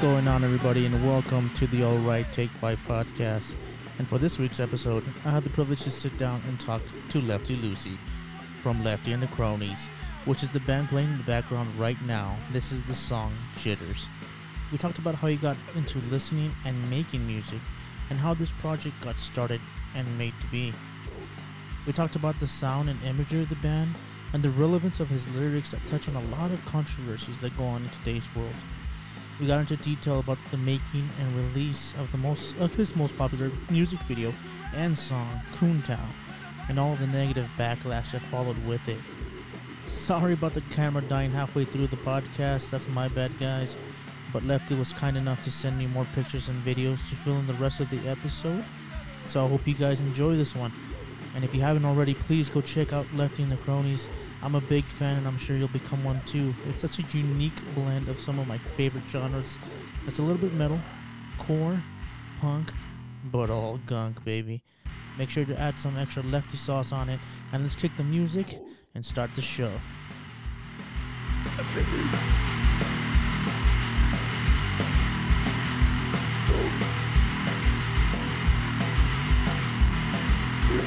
going on, everybody, and welcome to the All Right Take Five podcast. And for this week's episode, I had the privilege to sit down and talk to Lefty Lucy from Lefty and the Cronies, which is the band playing in the background right now. This is the song Jitters. We talked about how he got into listening and making music, and how this project got started and made to be. We talked about the sound and imagery of the band, and the relevance of his lyrics that touch on a lot of controversies that go on in today's world. We got into detail about the making and release of the most of his most popular music video and song, Coontown, and all the negative backlash that followed with it. Sorry about the camera dying halfway through the podcast, that's my bad guys. But Lefty was kind enough to send me more pictures and videos to fill in the rest of the episode. So I hope you guys enjoy this one. And if you haven't already, please go check out Lefty and the Cronies. I'm a big fan, and I'm sure you'll become one too. It's such a unique blend of some of my favorite genres. It's a little bit metal, core, punk, but all gunk, baby. Make sure to add some extra lefty sauce on it, and let's kick the music and start the show.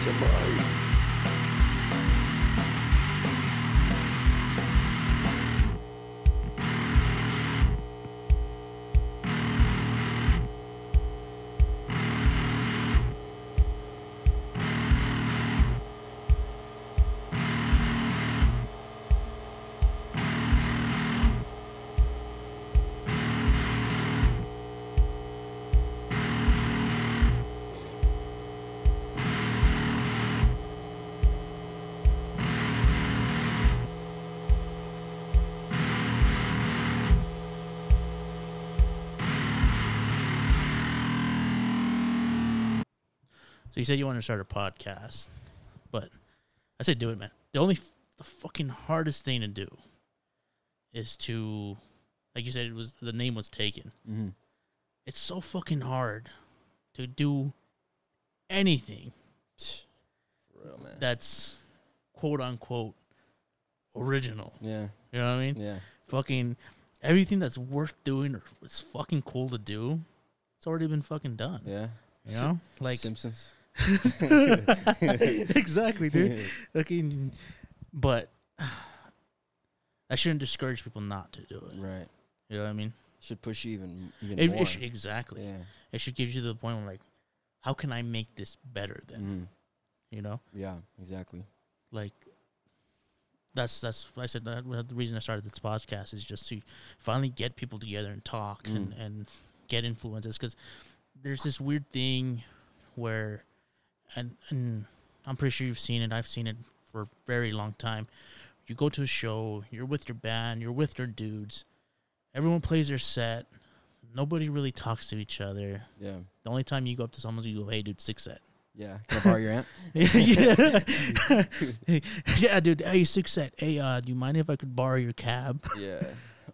So you said you wanted to start a podcast, but I said do it, man. The only f- the fucking hardest thing to do is to, like you said, it was the name was taken. Mm-hmm. It's so fucking hard to do anything For real, man. that's quote unquote original. yeah, You know what I mean? yeah. Fucking everything that's worth doing or it's fucking cool to do. It's already been fucking done. Yeah. You know, like Simpsons. exactly, dude. Fucking, but I shouldn't discourage people not to do it. right. You know what I mean? Should push you even even It, more. it should, exactly. yeah. It should give you to the point where like, how can I make this better? Then Mm. you know, Yeah. Exactly. like that's that's I said that the reason I started this podcast is just to finally get people together and talk and Mm. and get influences because there's this weird thing where and and I'm pretty sure you've seen it. I've seen it for a very long time. You go to a show, you're with your band, you're with your dudes. Everyone plays their set. Nobody really talks to each other. Yeah. The only time you go up to someone, you go, "Hey, dude, six set." Yeah. Can I borrow your amp? yeah, yeah, dude. Hey, six set. Hey, uh, do you mind if I could borrow your cab? yeah.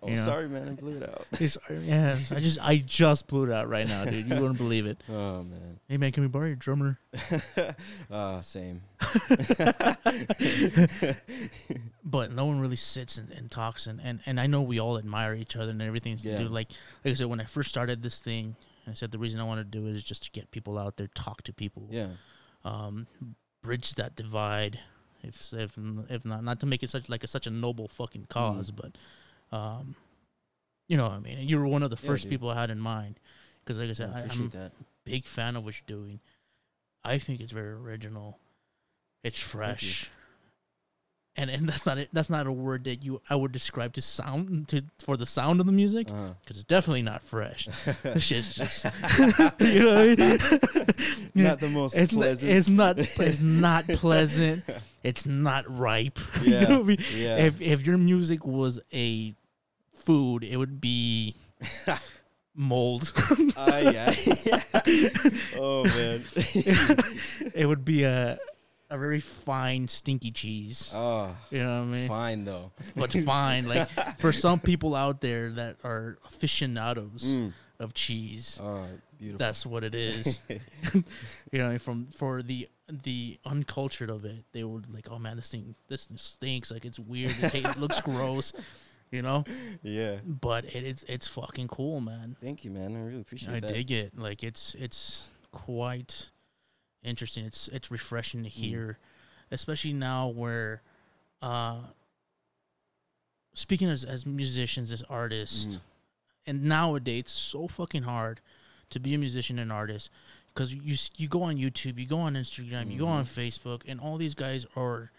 Oh, You know? sorry, man. I blew it out. Sorry, yeah, I just I just blew it out right now, dude. You wouldn't believe it. Oh man. Hey, man, can we borrow your drummer? Ah, same. But no one really sits and, and talks, and, and and I know we all admire each other and everything. Yeah. Dude, like like I said, when I first started this thing, I said the reason I want to do it is just to get people out there, talk to people, Yeah. um, bridge that divide. If if if not not to make it such like a, such a noble fucking cause, but um, you know what I mean. You were one of the Yeah, first dude. people I had in mind because, like I I said, I, appreciate I'm that. a big fan of what you're doing. I think it's very original. It's fresh. And, and that's not it. That's not a word that you I would describe to sound to for the sound of the music Uh-huh. because it's definitely not fresh. this shit's just you know what I mean? Not the most it's not, pleasant. it's not it's not pleasant. It's not ripe. you know what I mean? yeah. If if your music was a food, it would be mold. Ah, yeah. oh man. it would be a a very fine stinky cheese. oh, You know what I mean? fine though. But fine, like for some people out there that are aficionados Mm. of cheese. Oh, beautiful. That's what it is. you know, from for the the uncultured of it, they were like, "Oh man, this thing this thing stinks. Like it's weird. It, it looks gross." You know, yeah. but it is it's fucking cool, man. Thank you, man. I really appreciate I that. dig it. Like it's it's quite interesting. It's it's refreshing to Mm. hear, especially now where, uh, speaking as as musicians, as artists, Mhm. and nowadays it's so fucking hard to be a musician and artist because you you go on YouTube, you go on Instagram, you go on Mhm. Facebook, and all these guys are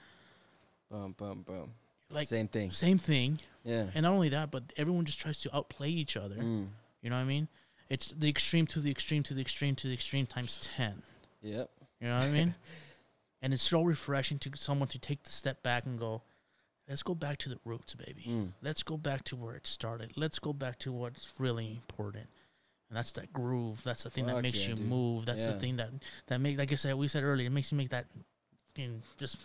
Boom, boom, boom. like Same thing. same thing, Yeah. and not only that, but everyone just tries to outplay each other. Mm. You know what I mean? It's the extreme to the extreme to the extreme to the extreme times ten. Yep. You know what I mean? and it's so refreshing to someone to take the step back and go, let's go back to the roots, baby. Mm. Let's go back to where it started. Let's go back to what's really important. And that's that groove. That's the thing that makes yeah, you dude. move. That's the thing that that make like I said, we said earlier, it makes you make that just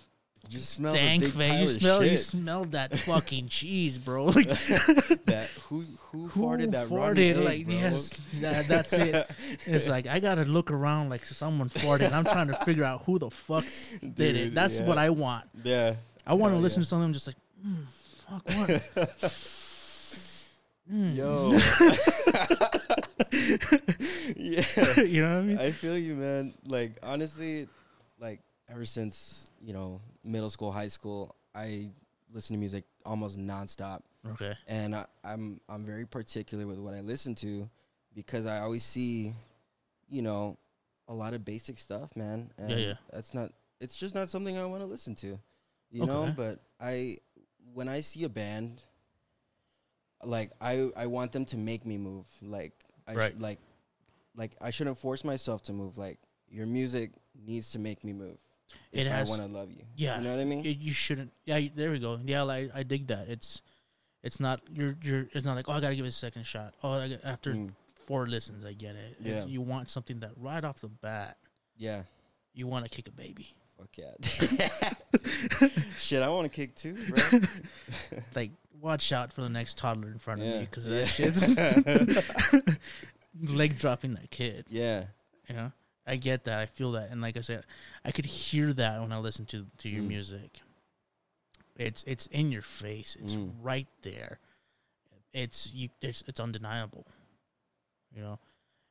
You smell dank the big You smell you shit. smell that fucking cheese, bro. Like that who who, who farted that farted? Egg, like bro? yes, that, that's it. It's like I gotta look around like someone farted. I'm trying to figure out who the fuck did it. Dude, That's what. I want. Yeah. I want to listen yeah. to something just like, mm, fuck what? Mm. Yo. yeah. you know what I mean? I feel you, man. Like honestly, like ever since you know middle school, high school, I listen to music almost nonstop, Okay. and I, I'm I'm very particular with what I listen to because I always see, you know, a lot of basic stuff, man. And Yeah, yeah. That's not. It's just not something I want to listen to, you know. But I, when I see a band, like I I want them to make me move. Like I sh- Right. like like I shouldn't force myself to move. Like your music needs to make me move. It has- I want to love you. Yeah. You know what I mean? It- you shouldn't. Yeah, you- there we go. Yeah, like, I dig that. It's, it's not you're you're. It's not like oh I gotta give it a second shot. Oh, got, after Mm, four listens I get it. Yeah. You want something that right off the bat yeah. you want to kick a baby. Fuck yeah. Shit, I want to kick too, bro. Like watch out for the next toddler in front of Yeah. me because Yeah. that shit's leg dropping that kid. yeah. You know, I get that. I feel that, and like I said, I could hear that when I listen to to your Mm. music. It's it's in your face. It's Mm. right there. It's you. It's it's undeniable. You know,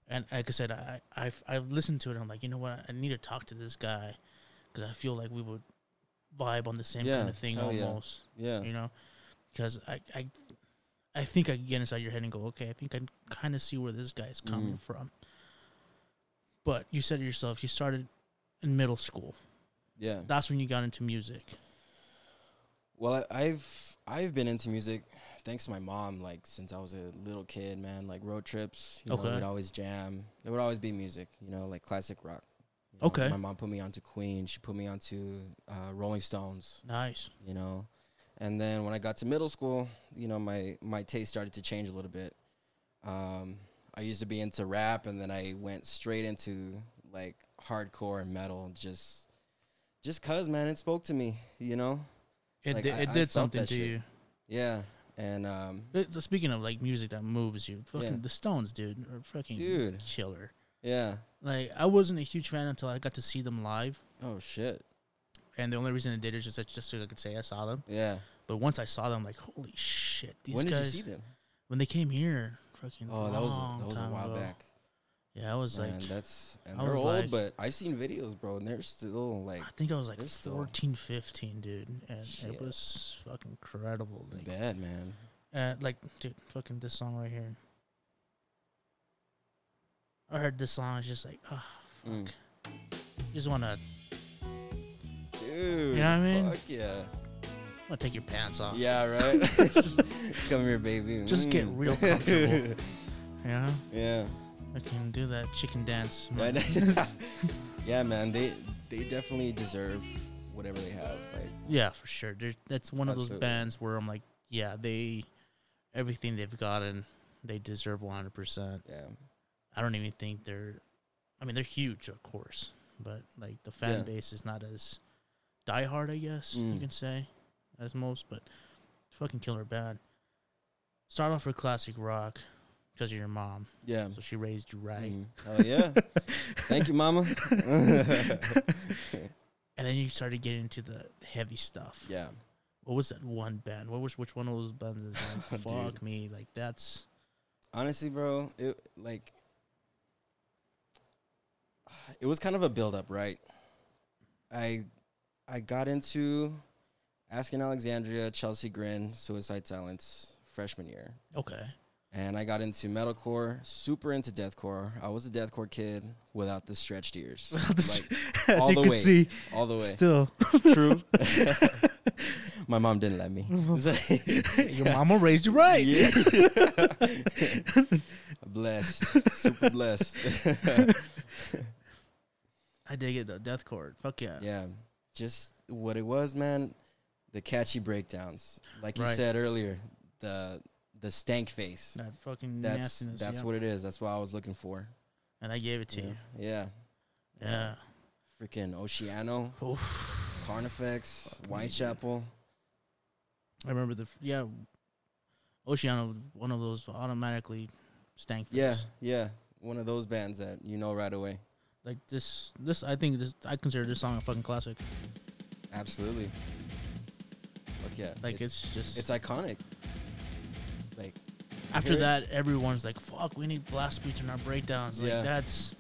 and like I said, I I've I've listened to it. and I'm like, you know what? I need to talk to this guy because I feel like we would vibe on the same Yeah. kind of thing almost. Yeah. You know, because I I I think I can get inside your head and go, okay, I think I kind of see where this guy's coming Mhm. from. But you said it yourself, you started in middle school. Yeah. That's when you got into music. Well, I, I've I've been into music thanks to my mom. Like since I was a little kid, man. Like road trips. You Okay. know, we'd always jam. There would always be music. You know, like classic rock. You know, Okay. My mom put me onto Queen. She put me onto uh, Rolling Stones. Nice. You know, and then when I got to middle school, you know, my my taste started to change a little bit. Um, I used to be into rap, and then I went straight into like hardcore and metal. Just just cause, man, it spoke to me. You know. It Like, did, I- it did something to shit. you. Yeah, and um, speaking of like music that moves you, fucking Yeah. the Stones, dude, are fucking Dude. killer. yeah. Like I wasn't a huge fan until I got to see them live, Oh shit. and the only reason I did it is just just so I could say I saw them. Yeah. But once I saw them, like holy shit, these when did guys you see them? when they came here, fucking Oh, that was that was a while ago. back. Yeah, I was Man, like, that's and I they're was old, like- but I've seen videos, bro, and they're still like I think I was like they're still- 14, 15, dude, and Shit. it was fucking incredible. Like, bad, man. uh, like, dude, fucking this song right here. I heard this song, it's just like, oh, fuck. Mm. Just wanna, Dude. You know what I mean? Fuck yeah. Wanna take your pants off. Yeah, right. Just, come here, baby. Just get Mm. real comfortable. Yeah, yeah. I can do that chicken dance. I- yeah, man. They they definitely deserve whatever they have. Like, Yeah, for sure. There's, that's one of those Absolutely. bands where I'm like, yeah, they, everything they've gotten, they deserve 100%. yeah. I don't even think they're. I mean, they're huge, of course, but like the fan Yeah. base is not as diehard, I guess you Mm. can say, as most. But fucking killer bad. Start off with classic rock. because of your mom. Yeah. So she raised you right. Mhm. Oh yeah. Thank you, mama. And then you started getting into the heavy stuff. yeah. What was that one band? What was which one of those bands? Is like, fuck me, like that's Honestly, bro, it like it was kind of a build up, right? I I got into Asking Alexandria, Chelsea Grin, Suicide Silence freshman year. okay. And I got into metalcore, super into deathcore. I was a deathcore kid without the stretched ears. like As all you the can way. see, all the way. still, True. My mom didn't let me. your mama raised you right. Yeah. blessed. Super blessed. I dig it though. Deathcore, fuck yeah. yeah. Just what it was, man. The catchy breakdowns. Like you Right. said earlier, the the stank face. That fucking That's nastiness. that's yeah. what it is. That's what I was looking for. and I gave it to Yeah. you. Yeah. Yeah. Freaking Oceano, Oof. Carnifex. Whitechapel. I remember the f- yeah, Oceano, one of those automatically stank. Yeah, yeah. One of those bands that you know right away. Like this, this I think this I consider this song a fucking classic. Absolutely. Fuck yeah. Like it's, just it's iconic. Like after hear it? that, everyone's like, "Fuck, we need blast beats in our breakdowns." Like Yeah. that's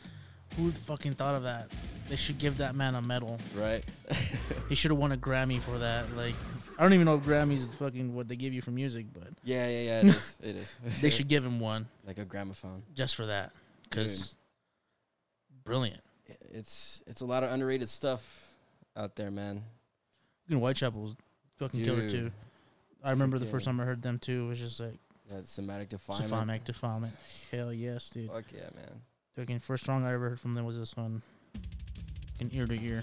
who the fucking thought of that. They should give that man a medal. right. He should have won a Grammy for that. Like I don't even know if Grammys is fucking what they give you for music, but yeah, yeah, yeah. It is. It is. they should give him one like a gramophone. just for that because brilliant. It's it's a lot of underrated stuff out there, man. Fucking Whitechapel was fucking killer Dude, too. I remember the first freaking- time I heard them too. It was just like That somatic defilement. Defilement, Defilement. Hell yes, dude. Fuck yeah, man. Fucking first song I ever heard from them was this one. Fucking ear to ear.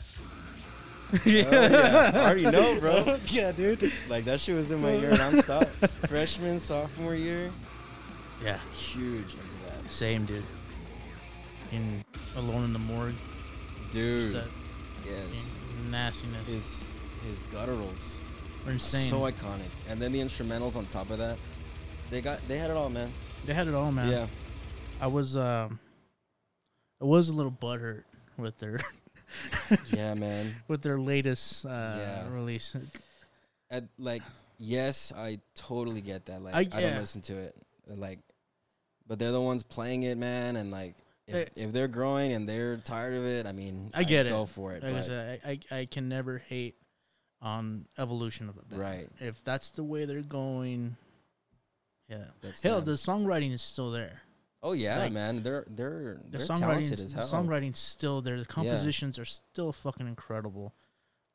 Oh, yeah. I already know, bro. yeah, dude. Like that shit was in my ear nonstop. Freshman, sophomore year, Yeah, huge into that, same dude. In Alone in the Morgue. Just dude. that Yes, fucking nastiness. his his gutturals Are insane. so iconic, and then the instrumentals on top of that. They got they had it all, man. they had it all, man. Yeah, I was um I was a little butthurt with their yeah, man. with their latest uh Yeah. release. At, like, yes, I totally get that. Like, I- I, don't listen to it. Like, but they're the ones playing it, man. And like, if, if they're growing and they're tired of it, I mean, I get go it. Go for it. Like I said, I, I I can never hate on evolution of a band. right. If that's the way they're going, yeah. That's Hell, the songwriting is still there. oh yeah, like, man. They're they're The they're songwriting, talented as the hell. songwriting's still there. The compositions are still fucking incredible.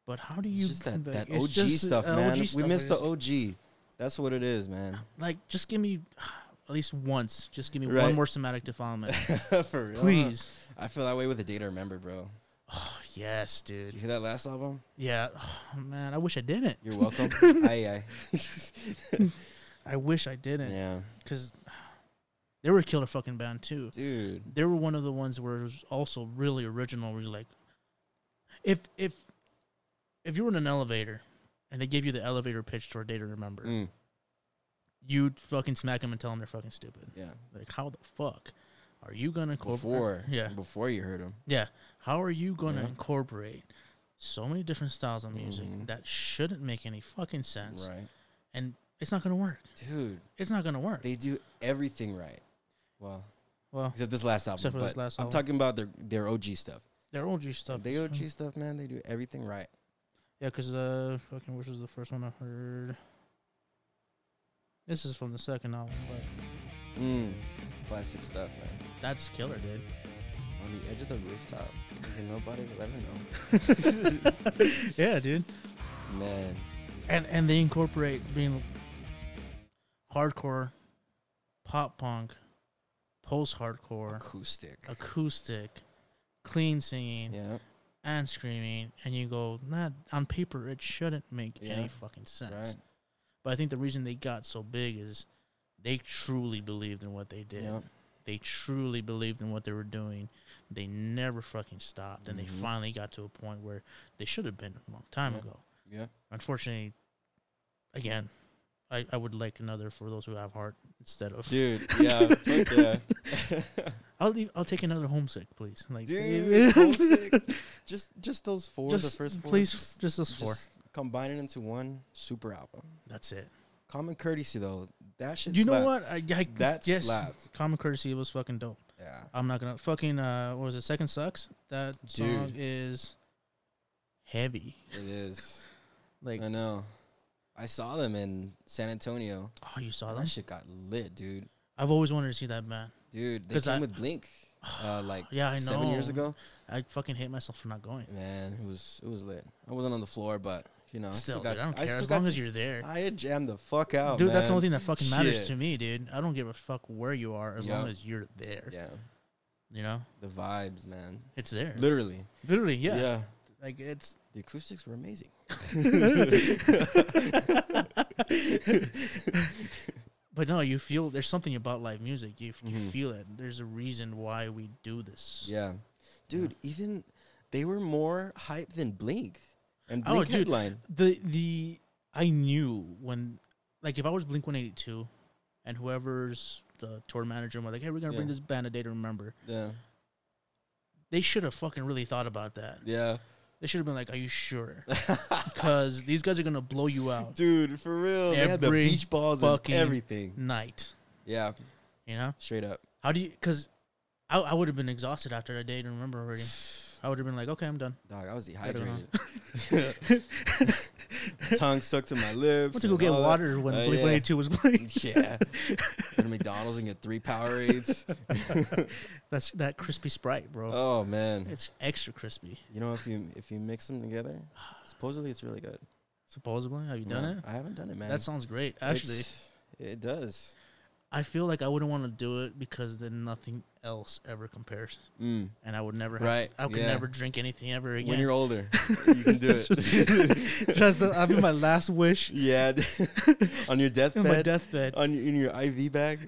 But how do you It's just that, that OG just, stuff, uh, man. OG we stuff. missed the OG. That's what it is, man. Like, just give me at least once. Just give me one more somatic defilement, For real. please. I feel that way with the day to remember, bro. Oh, yes, dude. you hear that last album? Yeah. Oh, man, I wish I didn't. You're welcome. aye, aye. I wish I didn't. yeah, Because they were a killer fucking band, too. dude. They were one of the ones where it was also really original. Where you're like, if if if you were in an elevator and they gave you the elevator pitch to a day to remember, Mm, you'd fucking smack them and tell them they're fucking stupid. yeah. Like, how the fuck are you gonna incorporate? Before, yeah, before you heard him. yeah. How are you gonna Yeah. incorporate so many different styles of music Mhm. that shouldn't make any fucking sense, Right, and it's not gonna work. dude. It's not gonna work. They do everything right. Well, well, except this last album. Except for but this last album. I'm talking about their their OG stuff. their OG stuff. The is- OG stuff, man. They do everything right. Yeah, because uh, fucking, which was the first one I heard? This is from the second album, but Mm, classic stuff, man. that's killer, dude. On the edge of the rooftop, and nobody will ever know. yeah, dude. Man, And and they incorporate being hardcore, pop punk, post hardcore, acoustic. acoustic, clean singing, Yeah, and screaming, and you go, nah, on paper it shouldn't make Yeah. any fucking sense. right. But I think the reason they got so big is they truly believed in what they did. Yeah, They truly believed in what they were doing. They never fucking stopped, and they Mhm. finally got to a point where they should have been a long time Yeah. ago. yeah. Unfortunately, again, I, I would like another for those who have heart instead of. Dude, yeah, yeah. I'll leave, I'll take another homesick, please. Like, Dude, homesick. just just those four, the just first four. please, just, just those four. just combine it into one super album. That's it. Common courtesy though, that shit. you know what? I, I That yes, slapped. Common courtesy was fucking dope. Yeah, I'm not gonna fucking uh, what was it? Second sucks. That song Dude. is heavy. it is. Like, I know. I saw them in San Antonio. oh, you saw them? That shit got lit, dude. I've always wanted to see that band. Dude, they came I- with Blink, uh, like Yeah, I know. seven years ago. I fucking hate myself for not going. Man, it was it was lit. I wasn't on the floor, but you know, Still, still got. dude, I don't I care still as long to as you're there. I had jammed the fuck out, Dude, that's the only thing that fucking matters Shit. to me, dude. I don't give a fuck where you are as long as you're there. Yeah, You know, the vibes, man. it's there. Literally. Literally, yeah. yeah. Like it's. The acoustics were amazing. But no, you feel there's something about live music. You you Mhm. feel it. There's a reason why we do this. Yeah, dude. Even they were more hype than Blink, and Oh, dude. headline. The the I knew when, like, if I was Blink One Eighty Two, and whoever's the tour manager was like, "Hey, we're gonna bring this band a day to remember," Yeah, they should have fucking really thought about that. yeah. They should have been like, "Are you sure?" Because these guys are gonna blow you out dude, for real. they had the Every beach balls and fucking everything. night. Yeah, You know straight up. how do you? Because I I would have been exhausted after a day to remember already. I would have been like, "Okay, I'm done." Dog, I was dehydrated. Tongue stuck to my lips. went to go get all that. water when Uh, Blink. One Eighty Two was playing. Yeah. Go to McDonald's and get three Powerades. That's that crispy Sprite, bro. Oh man. It's extra crispy. You know if you if you mix them together, supposedly it's really good. Supposedly, have you done Yeah, it? I haven't done it, man. That sounds great. Actually, It's- it does. I feel like I wouldn't want to do it because then nothing else ever compares, Mm. and I would never. Have, Right, I could yeah. never drink anything ever again. When you're older, you can do it. That'd be my last wish yeah, on your in my deathbed, deathbed. on your, in your IV bag.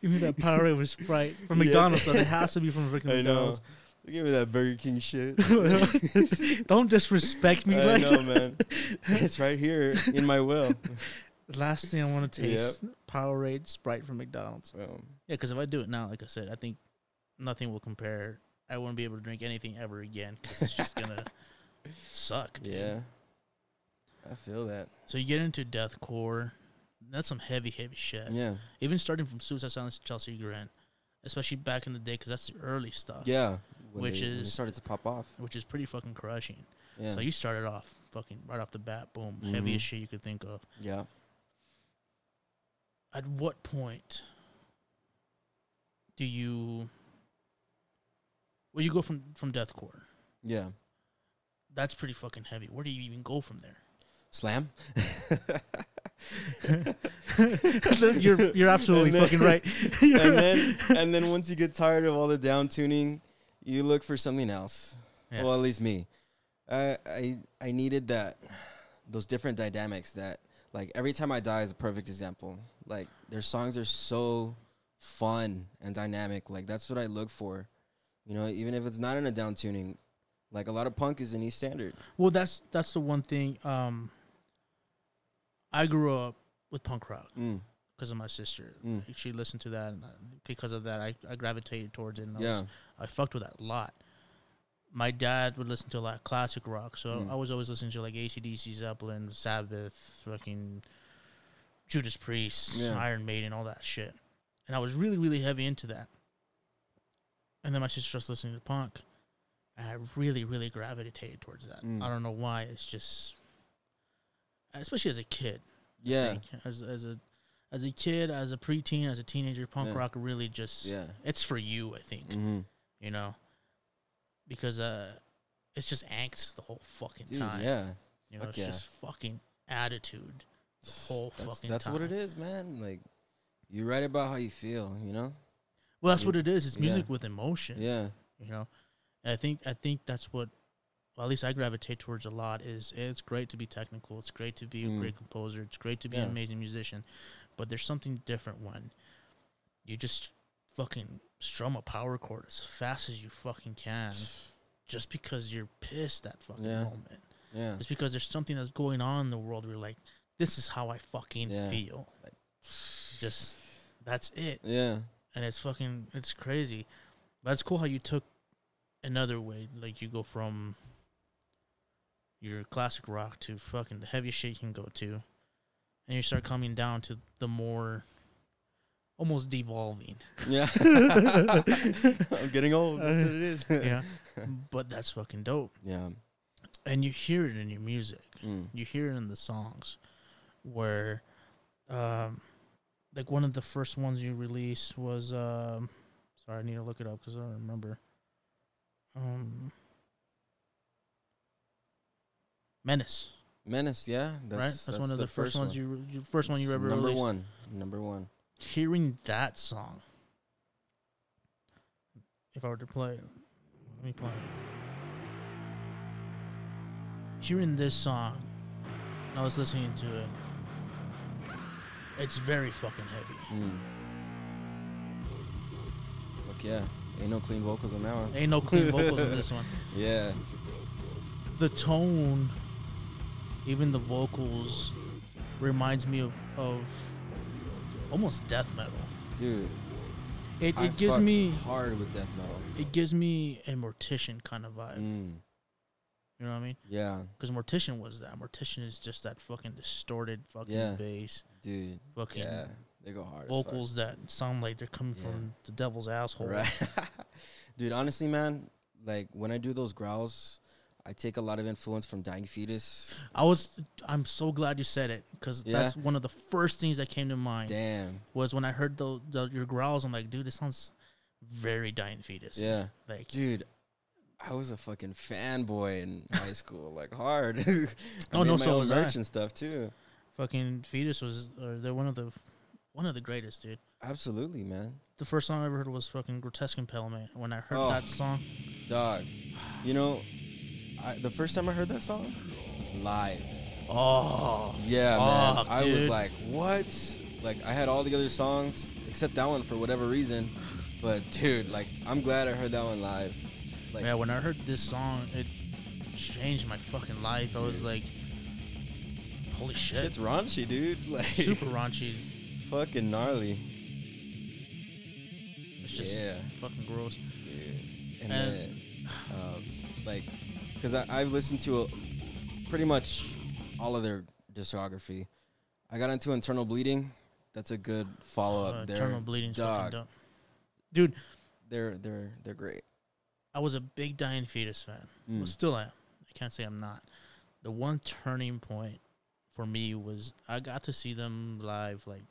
Give me that Powerade with Sprite from Yeah. McDonald's. But it has to be from freaking know. McDonald's. Give me that Burger King shit. Don't disrespect me I like know, man. It's right here in my will. The last thing I want to taste: Powerade Sprite from McDonald's. Um, Yeah, because if I do it now, like I said, I think nothing will compare. I won't be able to drink anything ever again because it's just gonna suck. dude. yeah, I feel that. So you get into deathcore. That's some heavy, heavy shit. Yeah, Even starting from Suicide Silence to Chelsea Grin, especially back in the day, because that's the early stuff, yeah. When Which they, when is- started to pop off. which is pretty fucking crushing. Yeah, So you started off fucking right off the bat, boom, heaviest Mhm. shit you could think of. yeah. At what point do you? Well, you go from from deathcore. Yeah. That's pretty fucking heavy. Where do you even go from there? Slam. you're you're absolutely then- fucking right. And then and then once you get tired of all the down tuning, you look for something else. Yeah. Well, at least me. I I I needed that those different dynamics that like every time I die is a perfect example. Like their songs are so fun and dynamic. Like that's what I look for. You know, even if it's not in a down tuning. Like a lot of punk is in E Standard. Well, that's that's the one thing. Um, I grew up with punk rock Mm. because of my sister. Mm. She listened to that, and uh, because of that, I, I gravitated towards it. And I, Yeah. was, I fucked with that a lot. My dad would listen to a lot of classic rock, so Mm. I was always listening to like ACDC, Zeppelin, Sabbath, fucking Judas Priest, Yeah. Iron Maiden, all that shit. And I was really, really heavy into that. And then my sister was listening to punk, and I really, really gravitated towards that. Mm. I don't know why. It's just, especially as a kid. Yeah. as as a as a kid, as a preteen, as a teenager, punk Yeah. rock really just Yeah. it's for you. I think Mm-hmm. you know because uh, it's just angst the whole fucking Dude, time. yeah. you know, fuck it's yeah. just fucking attitude. The whole that's, fucking That's what it is, man. Like you write about how you feel, you know? Well, that's You- what it is. It's yeah. music with emotion. Yeah. you know And i think i think that's what well, at least i gravitate towards a lot is it's great to be technical it's great to be a Mm. great composer it's great to be Yeah. an amazing musician but there's something different when you just fucking strum a power chord as fast as you fucking can just because you're pissed that fucking Yeah. moment Yeah. It's because there's something that's going on in the world where you're like, this is how I fucking Yeah. feel. Like- Just that's it. Yeah. And it's fucking it's crazy. But it's cool how you took another way. Like you go from your classic rock to fucking the heaviest shit you can go to. And you start coming down to the more almost devolving. Yeah. I'm getting old. That's what it is. yeah. But that's fucking dope. Yeah. And you hear it in your music. Mm. you hear it in the songs where um like one of the first ones you released was um sorry i need to look it up because i don't remember um menace Menace, yeah. That's, right that's, one of the, first, ones one. you, re- first one you ever Number released one. Number one. Hearing that song if i were to play it let me play it hearing this song i was listening to it it's very fucking heavy Mm. Fuck yeah. Ain't no clean vocals on that one. ain't no clean vocals in this one Yeah. the tone even the vocals reminds me of of almost death metal Dude. it, I it gives fuck me hard with death metal. it gives me a mortician kind of vibe Mm. you know what i mean Yeah. Because Mortician was that. Mortician is just that fucking distorted fucking Yeah. bass, Dude. fucking Yeah. They go hard. as vocals that sound like they're coming Yeah. from the devil's asshole. Right. Dude, honestly, man, like when I do those growls, I take a lot of influence from Dying Fetus. I was, I'm so glad you said it because Yeah. that's one of the first things that came to mind Damn. was when I heard the, the your growls. I'm like, dude, this sounds very dying fetus. Yeah. Like, Dude, I was a fucking fanboy in high school, like hard. I Oh, no, so was I. merch and stuff too. fucking fetus was, or they're one of the, one of the greatest, dude. Absolutely, man. The first song I ever heard was fucking Grotesque Impalement. When I heard Oh. that song, Dog. You know, I, the first time I heard that song was live. oh, Yeah, man. Fuck, I was like, what? Like, I had all the other songs except that one for whatever reason. But, dude, like, I'm glad I heard that one live. Like, yeah, when I heard this song, it changed my fucking life. I was like, holy shit. shit's raunchy, dude. Like, Super raunchy. fucking gnarly. It's just Yeah. fucking gross. Dude. And, And- then, um, like, because I've listened to a, pretty much all of their discography. I got into Internal Bleeding. That's a good follow up Uh, there. Internal Bleeding's dog. dope. Dude, They're they're they're great. I was a big Dying Fetus fan. Mm. Well, still am. I can't say I'm not. The one turning point for me was I got to see them live like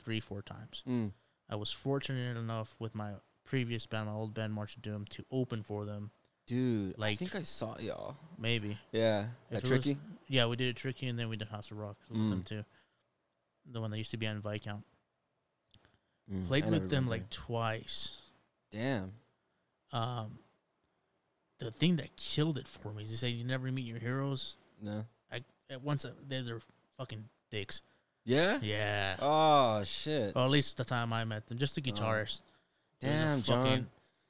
three, four times. Mm. I was fortunate enough with my previous band, my old band, March of Doom, to open for them. Dude, like I think I saw y'all. Maybe. Yeah, If at it was- Tricky. Yeah, we did a tricky, and then we did House of Rock with Mm. them too. The one that used to be on Viscount. Mm, Played I never with them been like twice. there. damn. Um, the thing that killed it for me is they say you never meet your heroes. No. At once uh, they're, they're fucking dicks. Yeah. Yeah. Oh shit. Or at least the time I met them, just the guitarist. He was a Damn, John. fucking-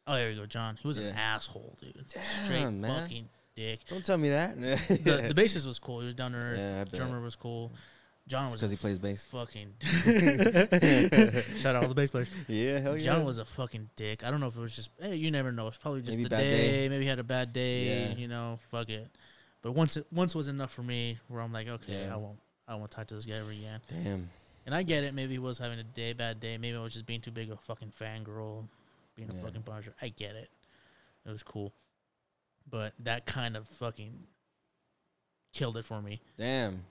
Oh, there you go, John. He was an Yeah. asshole, dude. Straight man. fucking dick. Don't tell me that. The, the bassist was cool. He was down to earth. Yeah, I bet. Drummer was cool. John was because a he plays bass. fucking. Shout out all the bass players. Yeah, hell yeah. John was a fucking dick. I don't know if it was just hey, you never know. It's probably just Maybe the bad day. day. Maybe he had a bad day. Yeah. You know, fuck it. But once it once was enough for me, where I'm like, okay, Yeah. I won't I won't talk to this guy ever again. Damn. And I get it. Maybe he was having a day, bad day. Maybe I was just being too big of a fucking fangirl, being a Yeah. fucking bunger. I get it. It was cool, but that kind of fucking killed it for me. Damn.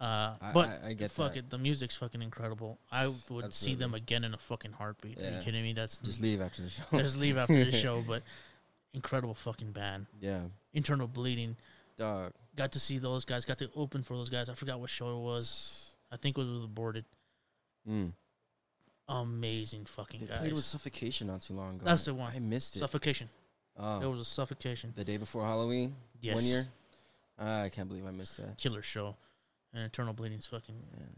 Uh, I, but I, I get fuck that. it, the music's fucking incredible. I would see them again in a fucking heartbeat. Are you kidding me? That's Just leave after the show. just leave after the show. But incredible fucking band. yeah, Internal Bleeding. dog. Got to see those guys. Got to open for those guys. I forgot what show it was. I think it was aborted. Mm. Amazing fucking They guys. played with Suffocation not too long ago. That's the one. I missed it. Suffocation. oh, It was a suffocation. the day before Halloween. Yes. One year. Ah, I can't believe I missed that. Killer show. And Internal Bleeding's fucking Man.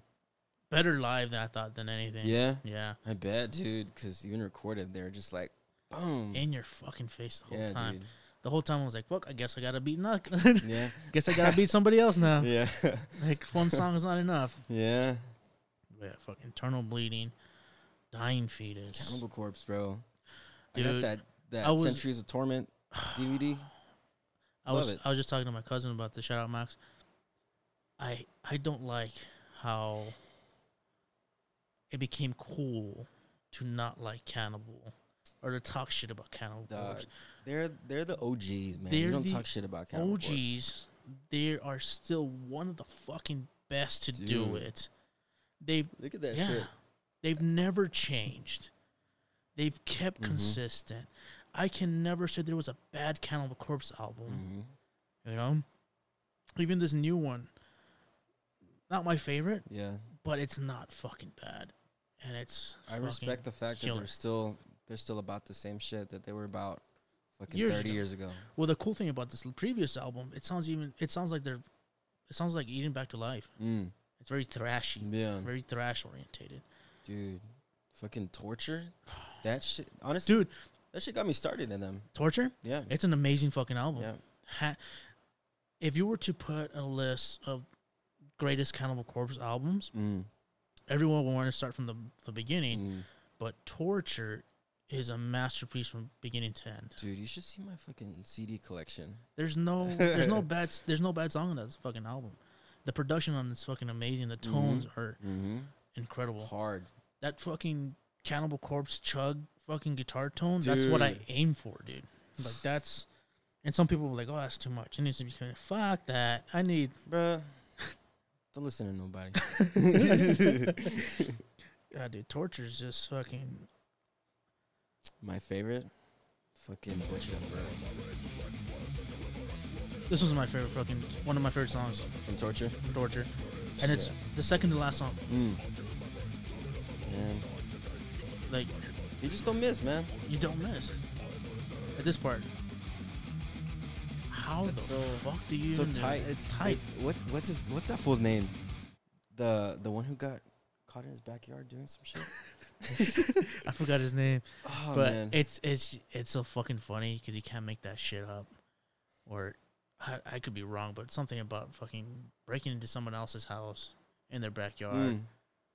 better live than I thought than anything. Yeah, Yeah. I bet, dude. Because even recorded, they're just like, boom. In your fucking face the whole yeah, time. dude. the whole time I was like, "Fuck, I guess I gotta beat Nuck. Yeah. guess I gotta beat somebody else now." Yeah. Like one song is not enough. yeah. Yeah, fucking internal bleeding, dying fetus. Cannibal Corpse, bro. I Dude, got that that I was- Centuries of Torment DVD. I was it. I was just talking to my cousin about the shout out Max. I I don't like how it became cool to not like Cannibal or to talk shit about Cannibal Dog. Corpse. They're they're the OGs, man. They're you don't talk shit about Cannibal Corpse. OGs, they are still one of the fucking best to do it. They've Look at that yeah, shit. They've never changed. They've kept Mhm. consistent. I can never say there was a bad Cannibal Corpse album. hmm You know, even this new one, not my favorite, Yeah, but it's not fucking bad, and it's. I respect the fact that they're still they're still about the same shit that they were about fucking Years thirty ago. years ago. Well, the cool thing about this previous album, it sounds even. It sounds like they're. It sounds like Eaten Back to Life. Mm. It's very thrashy, Yeah, very thrash orientated. Dude, fucking torture. That shit, honestly, Dude, that shit got me started in them. Torture. Yeah, It's an amazing fucking album. yeah. Ha- if you were to put a list of greatest Cannibal Corpse albums, Mm. everyone will want to start from the the beginning. Mm. But Torture is a masterpiece from beginning to end. Dude, you should see my fucking CD collection. There's no there's no bad there's no bad song on that fucking album. The production on it's fucking amazing. The tones are Mm-hmm. incredible. Hard. That fucking Cannibal Corpse chug fucking guitar tone. That's what I aim for, dude. Like that's. And some people were like, "Oh, that's too much. It needs to be kind of fuck that. I need." Bruh. Don't listen to nobody. God, dude, torture's just fucking. My favorite? Fucking Butch Up Bro. This was my favorite fucking one of my favorite songs, From Torture? From Torture, and it's the second to last song. Mm. Man, Like you just don't miss, man. you don't miss at this part. How That's the so- fuck do you so even do it? tight. It's tight. What's, what's what's his what's that fool's name? The the one who got caught in his backyard doing some shit. I forgot his name, Oh but man. it's it's it's so fucking funny because you can't make that shit up. Or I, I could be wrong, but something about fucking breaking into someone else's house in their backyard, Mm,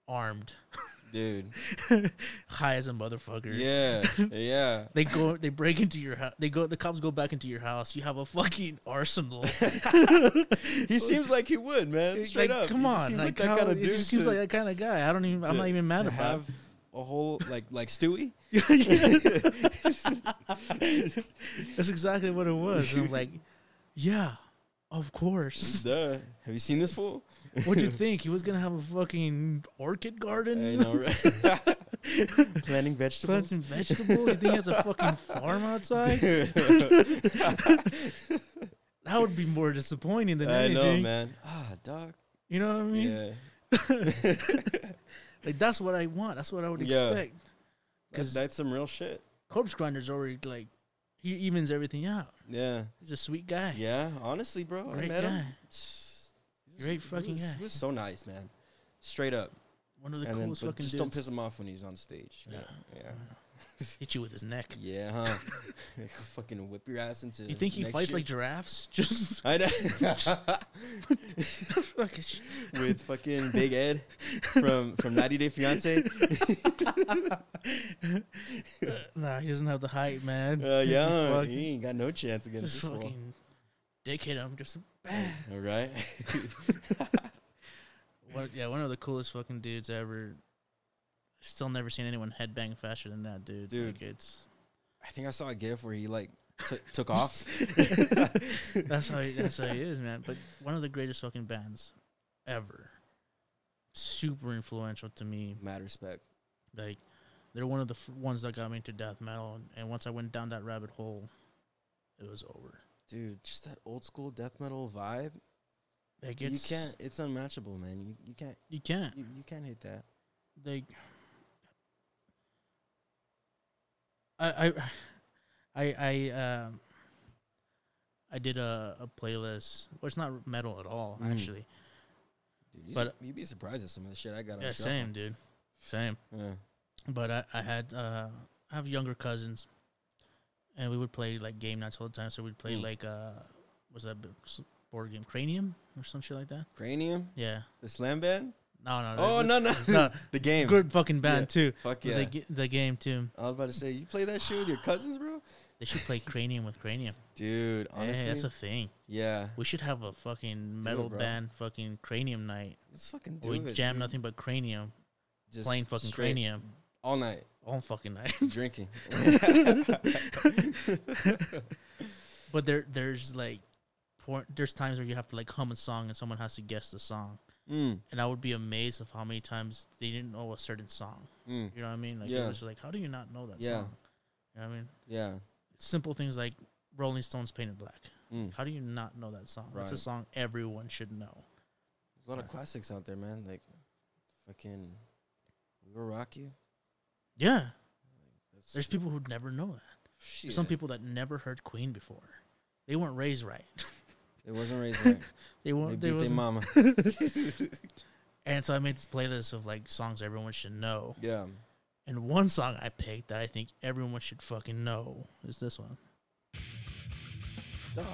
armed, dude. high as a motherfucker. Yeah. Yeah. They go, they break into your house. They go, the cops go back into your house. You have a fucking arsenal. he seems like he would, man. Straight like, up. come on, seems like, that how, kind of it dude. just seems to- like that kind of guy. I don't even. I'm not even mad to about. have a whole like like Stewie. That's exactly what it was. And I'm like, yeah, of course. Duh. Have you seen this fool? What'd you think? He was gonna have a fucking orchid garden? I know, right? Planting vegetables. Planting vegetables? You think he has a fucking farm outside? That would be more disappointing than I anything. know, man. Ah, dog. You know what I mean? Yeah. Like that's what I want. That's what I would Yeah. expect. Because that's some real shit. Corpse Grinder's already like he evens everything out. Yeah. He's a sweet guy. Yeah. Honestly, bro, I met guy. him. He Great was- fucking he was, guy. He was so nice, man. Straight up. One of the and then coolest but fucking just dudes. don't piss him off when he's on stage. Yeah. Yeah. Hit you with his neck. Yeah, huh? Fucking whip your ass into. You think he next fights year. like giraffes? Just I know. fucking sh- with fucking Big Ed from from 90 Day Fiance. nah, he doesn't have the height, man. Uh, yeah, huh? He ain't got no chance against just this fool. fucking dick hit him. Just bam. All right. What, yeah, one of the coolest fucking dudes ever. Still never seen anyone headbang faster than that dude. Dude. Like, it's I think I saw a gif where he like t- took off. that's how he, that's how he is, man. But one of the greatest fucking bands ever. Super influential to me. Mad respect. Like they're one of the f- ones that got me into death metal, and once I went down that rabbit hole, it was over. Dude, just that old school death metal vibe. Like you can't. It's unmatchable, man. You you can't. you can't You, you can't hit that. like I I I I um I did a, a playlist. Well, it's not metal at all, Mm. actually. Dude, you But- su- you'd be surprised at some of the shit I got. on Yeah, shuffle. same, dude. Same. Yeah. But I, I had uh, I have younger cousins, and we would play like game nights all the time. So we'd play Mm. like uh, was that board game Cranium or some shit like that? Cranium, Yeah. the slam band. No, no. Oh no no, no. the game. Good fucking band Yeah. too. Fuck The, yeah. g- the game too. I was about to say, you play that shit with your cousins, bro? They should play Cranium with Cranium. Dude, Hey, honestly, that's a thing. yeah. We should have a fucking metal bro. band fucking Cranium night. Let's fucking do we it. jam dude. nothing but Cranium, Just playing fucking straight Cranium all night all fucking night. drinking. but there, there's like, there's times where you have to like hum a song and someone has to guess the song, mm, and I would be amazed of how many times they didn't know a certain song. mm, You know what I mean? Like Yeah. it was like, how do you not know that Yeah. song? You know what I mean? yeah. Simple things like Rolling Stones Painted Black. Mm. How do you not know that song? That's a song everyone should know. There's a lot of classics out there, man. Like, fucking, we will rock you. Yeah. That's, There's people who'd never know that. shit. There's some people that never heard Queen before. They weren't raised right. It wasn't raised right. they they weren't. They beat their mama. And so I made this playlist of like songs everyone should know. yeah. And one song I picked that I think everyone should fucking know is this one. Dog.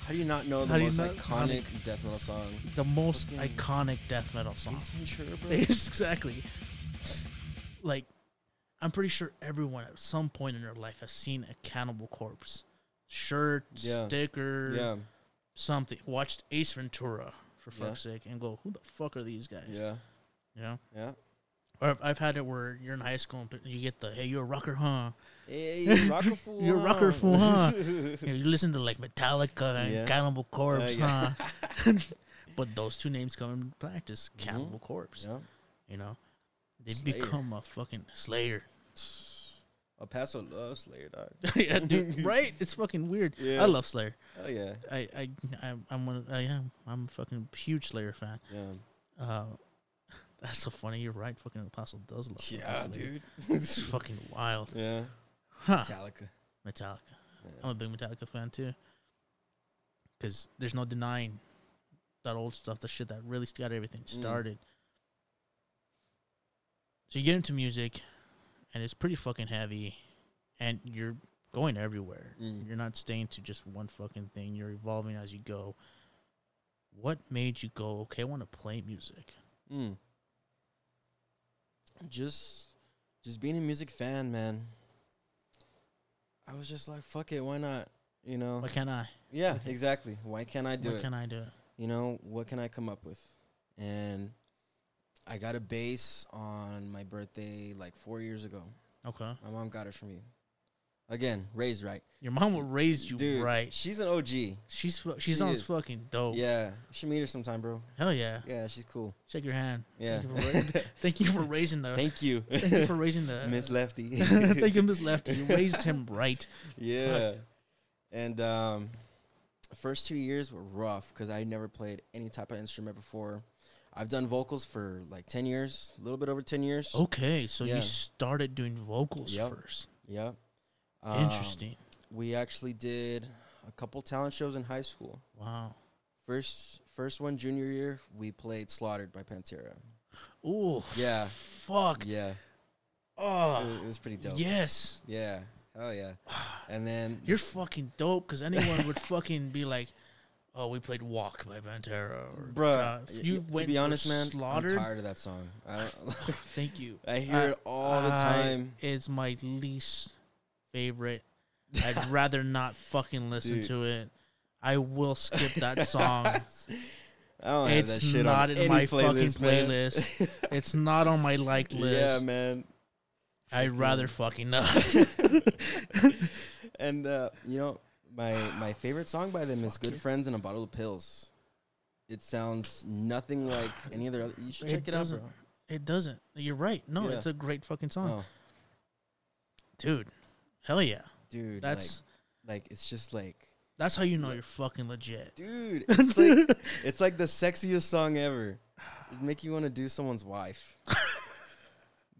How do you not know the How most iconic death metal song? The most Fucking- iconic death metal song. Ace Ventura, bro. exactly. Like, I'm pretty sure everyone at some point in their life has seen a Cannibal Corpse shirt, Yeah. sticker, yeah, something. Watched Ace Ventura for Yeah. fuck's sake, and go, who the fuck are these guys? yeah, You know. yeah. Or I've- I've had it where you're in high school and you get the hey you're a rocker huh Hey, you're a rocker fool. You're a rocker fool, huh? you, know, you listen to like Metallica and Yeah. Cannibal Corpse Uh, yeah. huh but those two names come in practice Mhm. Cannibal Corpse yeah. you know they Slayer. become a fucking Slayer El Paso loves Slayer, dog. yeah dude right it's fucking weird Yeah. I love Slayer Oh yeah, I I I'm, I'm one of, I am I'm a fucking huge Slayer fan yeah, uh, that's so funny you're right fucking El Paso does love yeah, Slayer. dude. it's fucking wild yeah, huh. Metallica. Metallica Yeah. I'm a big Metallica fan too. Because there's no denying that old stuff, the shit that really got everything Mm. So you get into music, and it's pretty fucking heavy, and you're going everywhere. Mm. You're not staying to just one fucking thing. You're evolving as you go. What made you go? Okay, I want to play music. Mm. Just, just being a music fan, man. I was just like, fuck it, why not? You know? Why can't I? yeah, exactly. Why can't I do Why it? can't I do it? you know, what can I come up with? And I got a bass on my birthday like four years ago. Okay. My mom got it for me. Again, raised right. Your mom will raise you Dude, right. She's an OG. She's she, sounds is. fucking dope. Yeah. You should meet her sometime, bro. Hell yeah. Yeah, she's cool. Shake your hand. Yeah. Thank you for, ra- thank you for raising the. Thank you. thank you for raising the. Miss Lefty. thank you, Miss Lefty. You raised him right. Yeah. And um, first two years were rough because I never played any type of instrument before. I've done vocals for like 10 years, a little bit over 10 years. Okay, so Yeah. you started doing vocals Yep. first. Yeah. Um, Interesting. We actually did a couple talent shows in high school. Wow. First, first one junior year, we played "Slaughtered" by Pantera. Ooh. Yeah, Fuck. yeah, Oh. wa- it was pretty dope. Yes. Yeah, Oh yeah. And then You're fucking dope because anyone would fucking be like, "Oh, we played Walk by Pantera." Or, Bruh, uh, you y- to be honest, man, Slaughtered. I'm tired of that song. I, don't, Thank you. I hear I- it all the I- time. It's my least favorite. I'd rather not fucking listen Dude. to it. I will skip that song. I don't have that it's shit not on in my playlist, fucking man. playlist. it's not on my liked list. yeah, man. I'd rather fucking not. And uh, you know, my my favorite song by them is Fuck "Good you. Friends and a Bottle of Pills." It sounds nothing like any other. Other, you should check it out, doesn't. bro. it doesn't. You're right. No, Yeah. it's a great fucking song, Oh, dude. Hell yeah. dude, That's like, like it's just like, that's how you know you're fucking legit. dude, it's like it's like the sexiest song ever. It'd make you want to do someone's wife.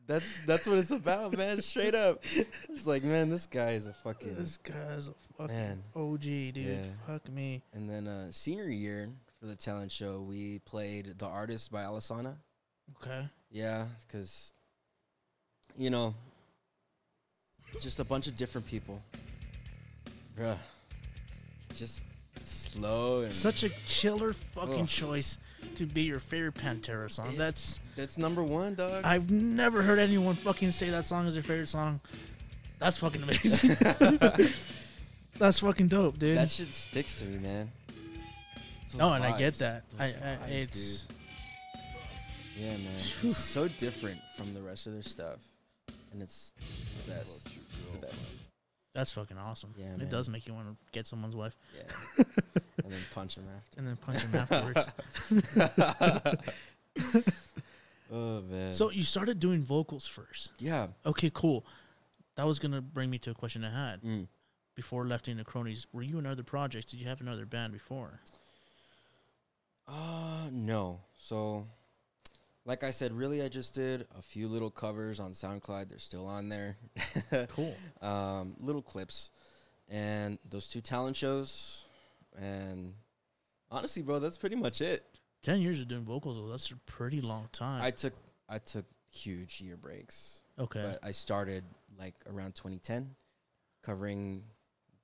that's that's what it's about, man. Straight up. It's like, man, this guy is a fucking This guy's a fucking man. OG, dude. Yeah. Fuck me. And then uh, senior year for the talent show, we played "The Artist" by Alisana. Okay. Yeah, because you know, just a bunch of different people. Bruh. Just slow and Such a killer fucking Ugh. choice to be your favorite Pantera song. That's that's number one, dog. I've never heard anyone fucking say that song is their favorite song. That's fucking amazing. That's fucking dope, dude. that shit sticks to me, man. Those oh, and I get that. I, I vibes, it's dude. Yeah, man. It's so different from the rest of their stuff. And it's the best. It's the best. That's fucking awesome. Yeah, it man. does make you want to get someone's wife Yeah. and then punch him after. and then punch him afterwards. oh man. so you started doing vocals first. yeah. Okay, cool. That was gonna bring me to a question I had Mm. before Lefty and the Cronies. Were you in other projects? Did you have another band before? Uh no. So like I said, really I just did a few little covers on SoundCloud. They're still on there. Cool. um, little clips. And those two talent shows. And honestly, bro, that's pretty much it. Ten years of doing vocals, though, that's a pretty long time. I took I took huge year breaks. okay. But I started like around 2010 covering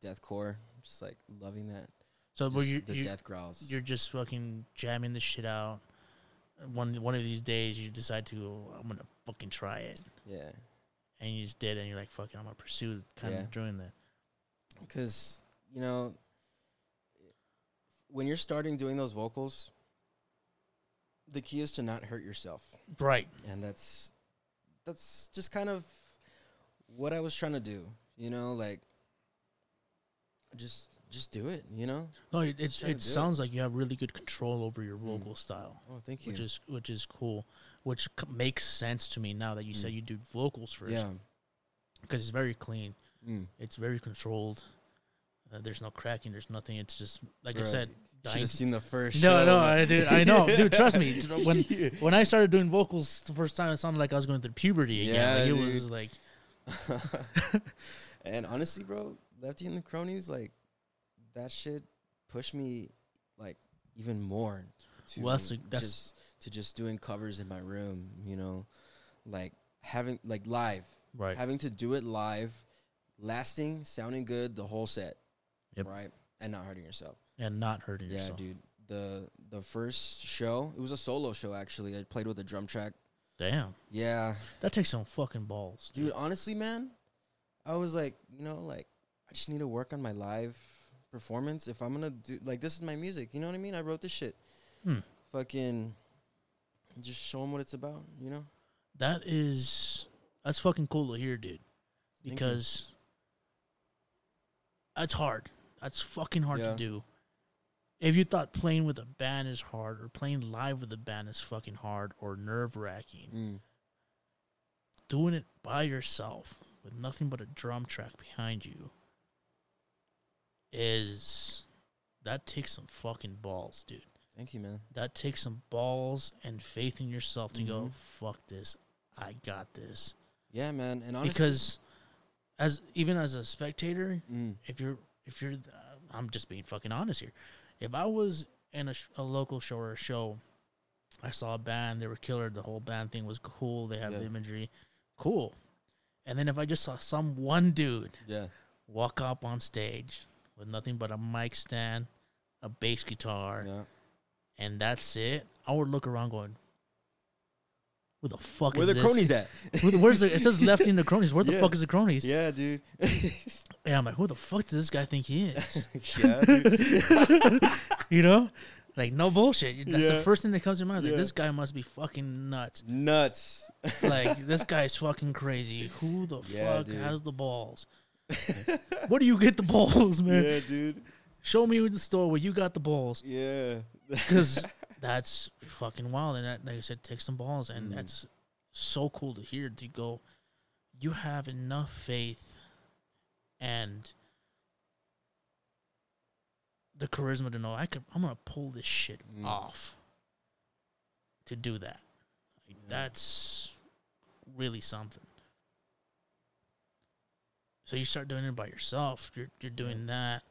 deathcore, just like loving that. so you, the you death growls. you're just fucking jamming the shit out. One one of these days, you decide to, I'm gonna fucking try it, yeah. and you just did, and you're like, fucking, I'm gonna pursue kind Yeah. of doing that. because you know when you're starting doing those vocals the key is to not hurt yourself Right. and that's that's just kind of what i was trying to do you know like just just do it you know No, it it, Just trying to it do it. sounds like you have really good control over your vocal style, oh thank you which is which is cool, which c- makes sense to me now that you said Mm. you do vocals first, yeah because it's very clean, mm. it's very controlled. Uh, there's no cracking, there's nothing. It's just like I said. Should have seen the first No, no. I did. I know, dude. Trust me. When when I started doing vocals the first time, it sounded like I was going through puberty again. Yeah, like, it was like, and honestly, bro, Lefty and the Cronies, like that shit pushed me like even more to Well, that's that's- just to just doing covers in my room, you know, like having like live, right. having to do it live, lasting, sounding good the whole set, Yep. right, and not hurting yourself. and not hurting Yeah, yourself. dude. The the first show, it was a solo show actually. I played with a drum track. Damn, Yeah, that takes some fucking balls, dude dude. honestly man i was like you know like i just need to work on my live performance if i'm gonna do like this is my music you know what i mean i wrote this shit Hmm. fucking just show them what it's about you know That is that's fucking cool to hear, dude. Because that's hard. That's fucking hard Yeah. to do. If you thought playing with a band is hard, or playing live with a band is fucking hard, or nerve wracking, mm. doing it by yourself with nothing but a drum track behind you is that takes some fucking balls, dude. thank you man That takes some balls and faith in yourself to go, Mhm. fuck this. I got this. yeah man and honestly because as even as a spectator, mm, if you're if you're uh, I'm just being fucking honest here. If I was in a, a local show or a show, I saw a band, they were killer, the whole band thing was cool, they have the imagery, cool. And then if I just saw some one dude yeah walk up on stage with nothing but a mic stand, a bass guitar, yeah and that's it, I would look around going, "Who the fuck where is the this? cronies at Who the- where's the? It says lefty in the cronies. Where the fuck is the cronies? yeah dude And I'm like, who the fuck does this guy think he is? yeah you know, like no bullshit. That's Yeah. the first thing that comes to mind. Like Yeah. this guy must be fucking nuts. nuts Like this guy's fucking crazy. Who the Yeah, fuck dude. has the balls? Where do you get the balls, man? yeah dude Show me the store where you got the balls, yeah because that's fucking wild. And that, like I said, take some balls, and Mhm. that's so cool to hear. To go, you have enough faith and the charisma to know I could. I'm gonna pull this shit Mm. off. To do that, Like, Yeah. that's really something. So you start doing it by yourself. You're you're doing that.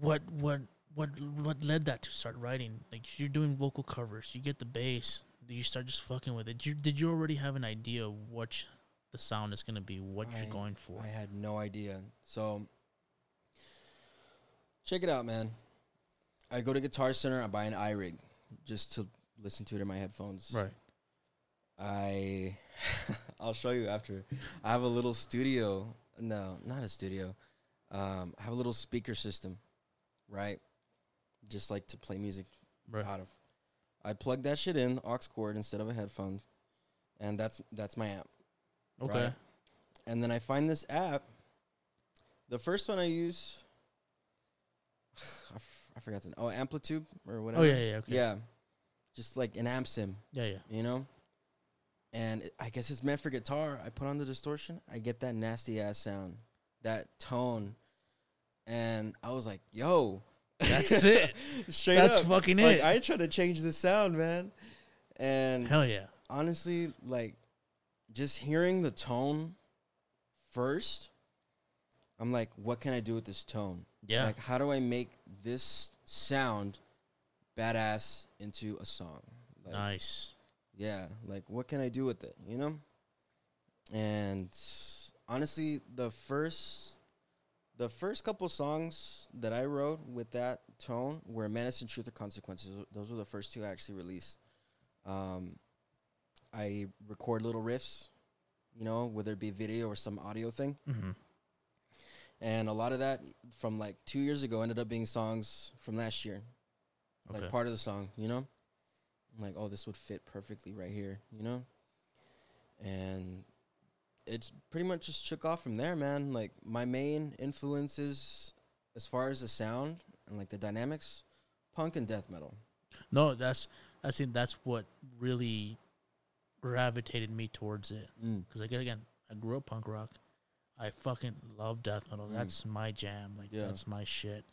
What what what what led that to start writing? Like you're doing vocal covers. You get the bass. you start just fucking with it? Did you, did you already have an idea of what the sound is gonna be? What I- you're going for? I had no idea. So check it out, man. I go to Guitar Center. I buy an iRig just to listen to it in my headphones. right. I I'll show you after. I have a little studio. No, not a studio. Um, I have a little speaker system, right? Just like to play music Right. out of. I plug that shit in aux cord instead of a headphone, and that's that's my amp. Okay. right. And then I find this app. The first one I use, I, f- I forgot the oh AmpliTube or whatever. Oh yeah, yeah, okay. yeah, just like an amp sim yeah, yeah. you know? And I guess it's meant for guitar. I put on the distortion, I get that nasty ass sound, that tone. And I was like, yo. That's it. Straight That's up. fucking like, it. I ain't trying to change the sound, man. And Hell yeah. honestly, like, just hearing the tone first, I'm like, what can I do with this tone? Yeah. Like, how do I make this sound badass into a song? Like, nice. Yeah, like what can I do with it, you know? And honestly, the first the first couple songs that I wrote with that tone were Menace and Truth or Consequences. Those were the first two I actually released. Um, I record little riffs, you know, whether it be video or some audio thing. Mm-hmm. And a lot of that from like two years ago ended up being songs from last year Okay. like part of the song, you know? I'm like, oh, this would fit perfectly right here, you know? And it's pretty much just took off from there, man. Like my main influences as far as the sound and like the dynamics, punk and death metal. no, that's I think that's what really gravitated me towards it. Mm. Because again, again, I grew up punk rock. I fucking love death metal. Mm. That's my jam. Like Yeah. that's my shit.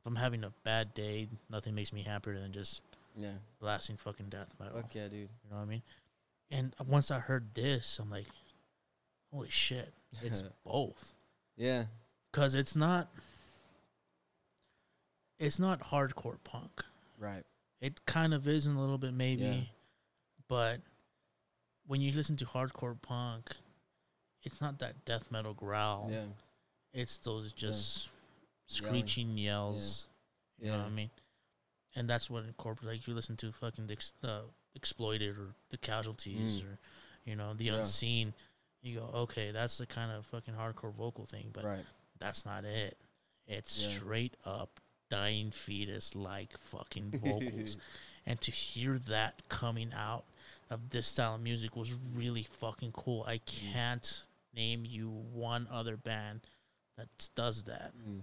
If I'm having a bad day, nothing makes me happier than just Yeah. blasting fucking death metal. Fuck yeah, dude. You know what I mean? And once I heard this, I'm like, holy shit, it's both. yeah. Cause it's not, it's not hardcore punk. Right. It kind of is in a little bit, maybe, Yeah. but when you listen to hardcore punk, it's not that death metal growl. Yeah. It's those Yeah. just Yelling. screeching yells. You know what I mean? And that's what incorporates. Like you listen to fucking uh, exploited or the casualties Mm. or you know the Yeah. unseen. You go, okay, that's the kind of fucking hardcore vocal thing, but right. that's not it. It's Yeah. straight up dying fetus like fucking vocals. and to hear that coming out of this style of music was really fucking cool. I can't name you one other band that does that, Mm.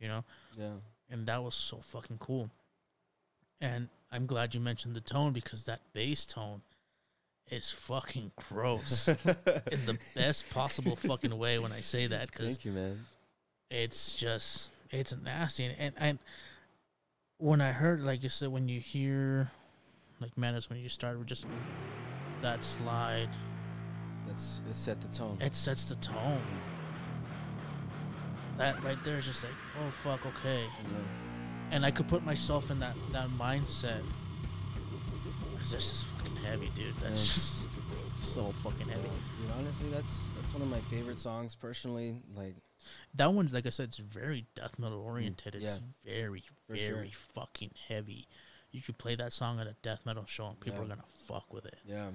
you know? Yeah. And that was so fucking cool. And I'm glad you mentioned the tone because that bass tone is fucking gross in the best possible fucking way when I say that because Thank you, man. it's just it's nasty and, and and when I heard like you said when you hear like Menace when you start with just that slide That's it set the tone. it sets the tone that right there is just like oh fuck okay Yeah. and I could put myself in that that mindset because that's just fucking heavy dude that's Yeah. just so fucking heavy Dude, honestly, that's that's one of my favorite songs personally. Like, that one's like I said it's very death metal mm, oriented it's very For very sure. fucking heavy you could play that song at a death metal show and people Yeah. are gonna fuck with it yeah,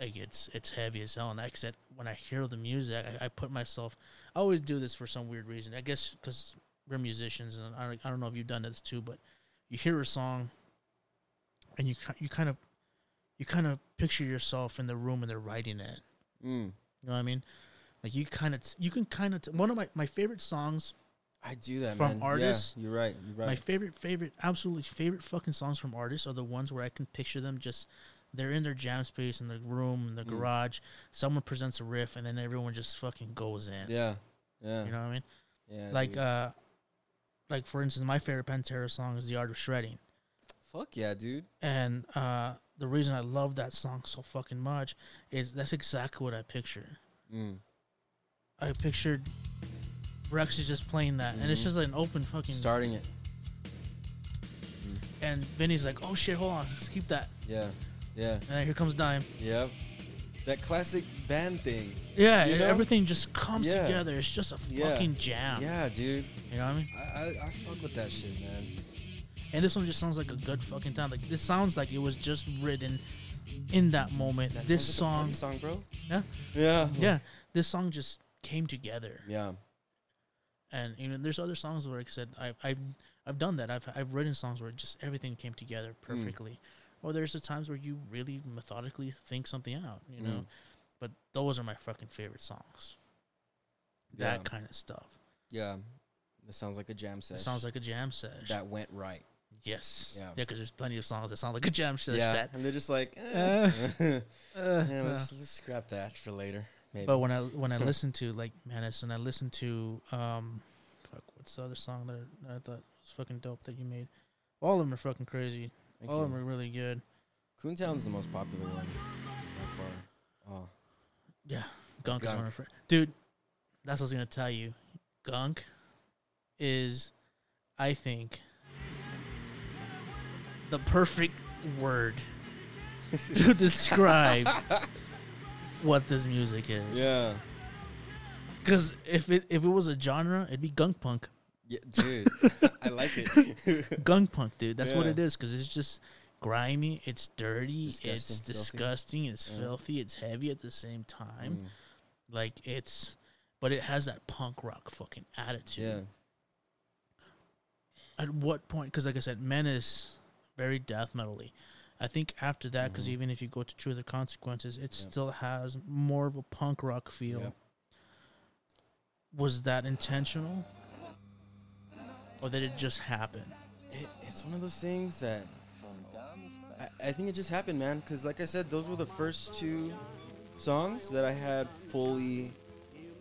like it's it's heavy as hell and like I said when I hear the music I, I put myself I always do this for some weird reason I guess because we're musicians and I, I don't know if you've done this too but you hear a song and you you kind of you kind of picture yourself in the room and they're writing it mm. you know what I mean like you kind of you can kind of one of my my favorite songs I do that, From man. Yeah, artists, you're right. You're right. My favorite, favorite, absolutely favorite fucking songs from artists are the ones where I can picture them just they're in their jam space in the room in the Mm. garage. Someone presents a riff and then everyone just fucking goes in. yeah, yeah, You know what I mean? yeah. like dude. uh like for instance my favorite Pantera song is The Art of Shredding. fuck yeah, dude. And uh the reason I love that song so fucking much is that's exactly what I picture. Mm. I pictured Rex is just playing that and it's Mhm. just like an open fucking Starting it. and Vinnie's like, Oh shit, hold on, let's keep that Yeah, Yeah. and here comes Dime. Yep. That classic band thing. Yeah, You know? everything just comes Yeah. together. It's just a Yeah. fucking jam. Yeah, dude. You know what I mean? I, I I fuck with that shit, man. And this one just sounds like a good fucking time. Like this sounds like it was just written in that moment. That this song, like song, bro. Yeah. Yeah. yeah, this song just came together. Yeah. And you know, there's other songs where like I said I've I've I've done that. I've I've written songs where just everything came together Mm. Or there's the times where you really methodically think something out. You know, Mm. but those are my fucking favorite songs. That Yeah. kind of stuff. Yeah. This sounds like a jam It session. sounds like a jam sesh. that went right. yes. Yeah. Yeah, because there's plenty of songs that sound like a jam sesh. yeah. That, And they're just like, eh. uh, yeah, let's let's scrap that for later. Maybe. But when I when I listen to like Menace and I listen to um, fuck, what's the other song that I thought was fucking dope that you made? All of them are fucking crazy. Thank All you. of them are really good. Coontown's the most popular one by far. Oh. Yeah, Gunk, is one of my dude. That's what I was gonna tell you. Gunk is, I think, the perfect word to describe what this music is. Yeah. Because if it if it was a genre, it'd be gunk punk. Yeah, dude. I like it. Gunk punk, dude. That's what it is. Because it's just grimy. It's dirty. it's Disgusting, filthy. disgusting. It's Yeah. filthy. It's heavy at the same time. Mm, Like it's, but it has that punk rock fucking attitude. yeah. At what point? Because like I said, Menace, very death metally. I think after that, because Mhm. even if you go to Truth or Consequences, it Yeah. still has more of a punk rock feel. Yeah. Was that intentional, or did it just happen? It, it's one of those things that I, I think it just happened, man. Because like I said, those were the first two songs that I had fully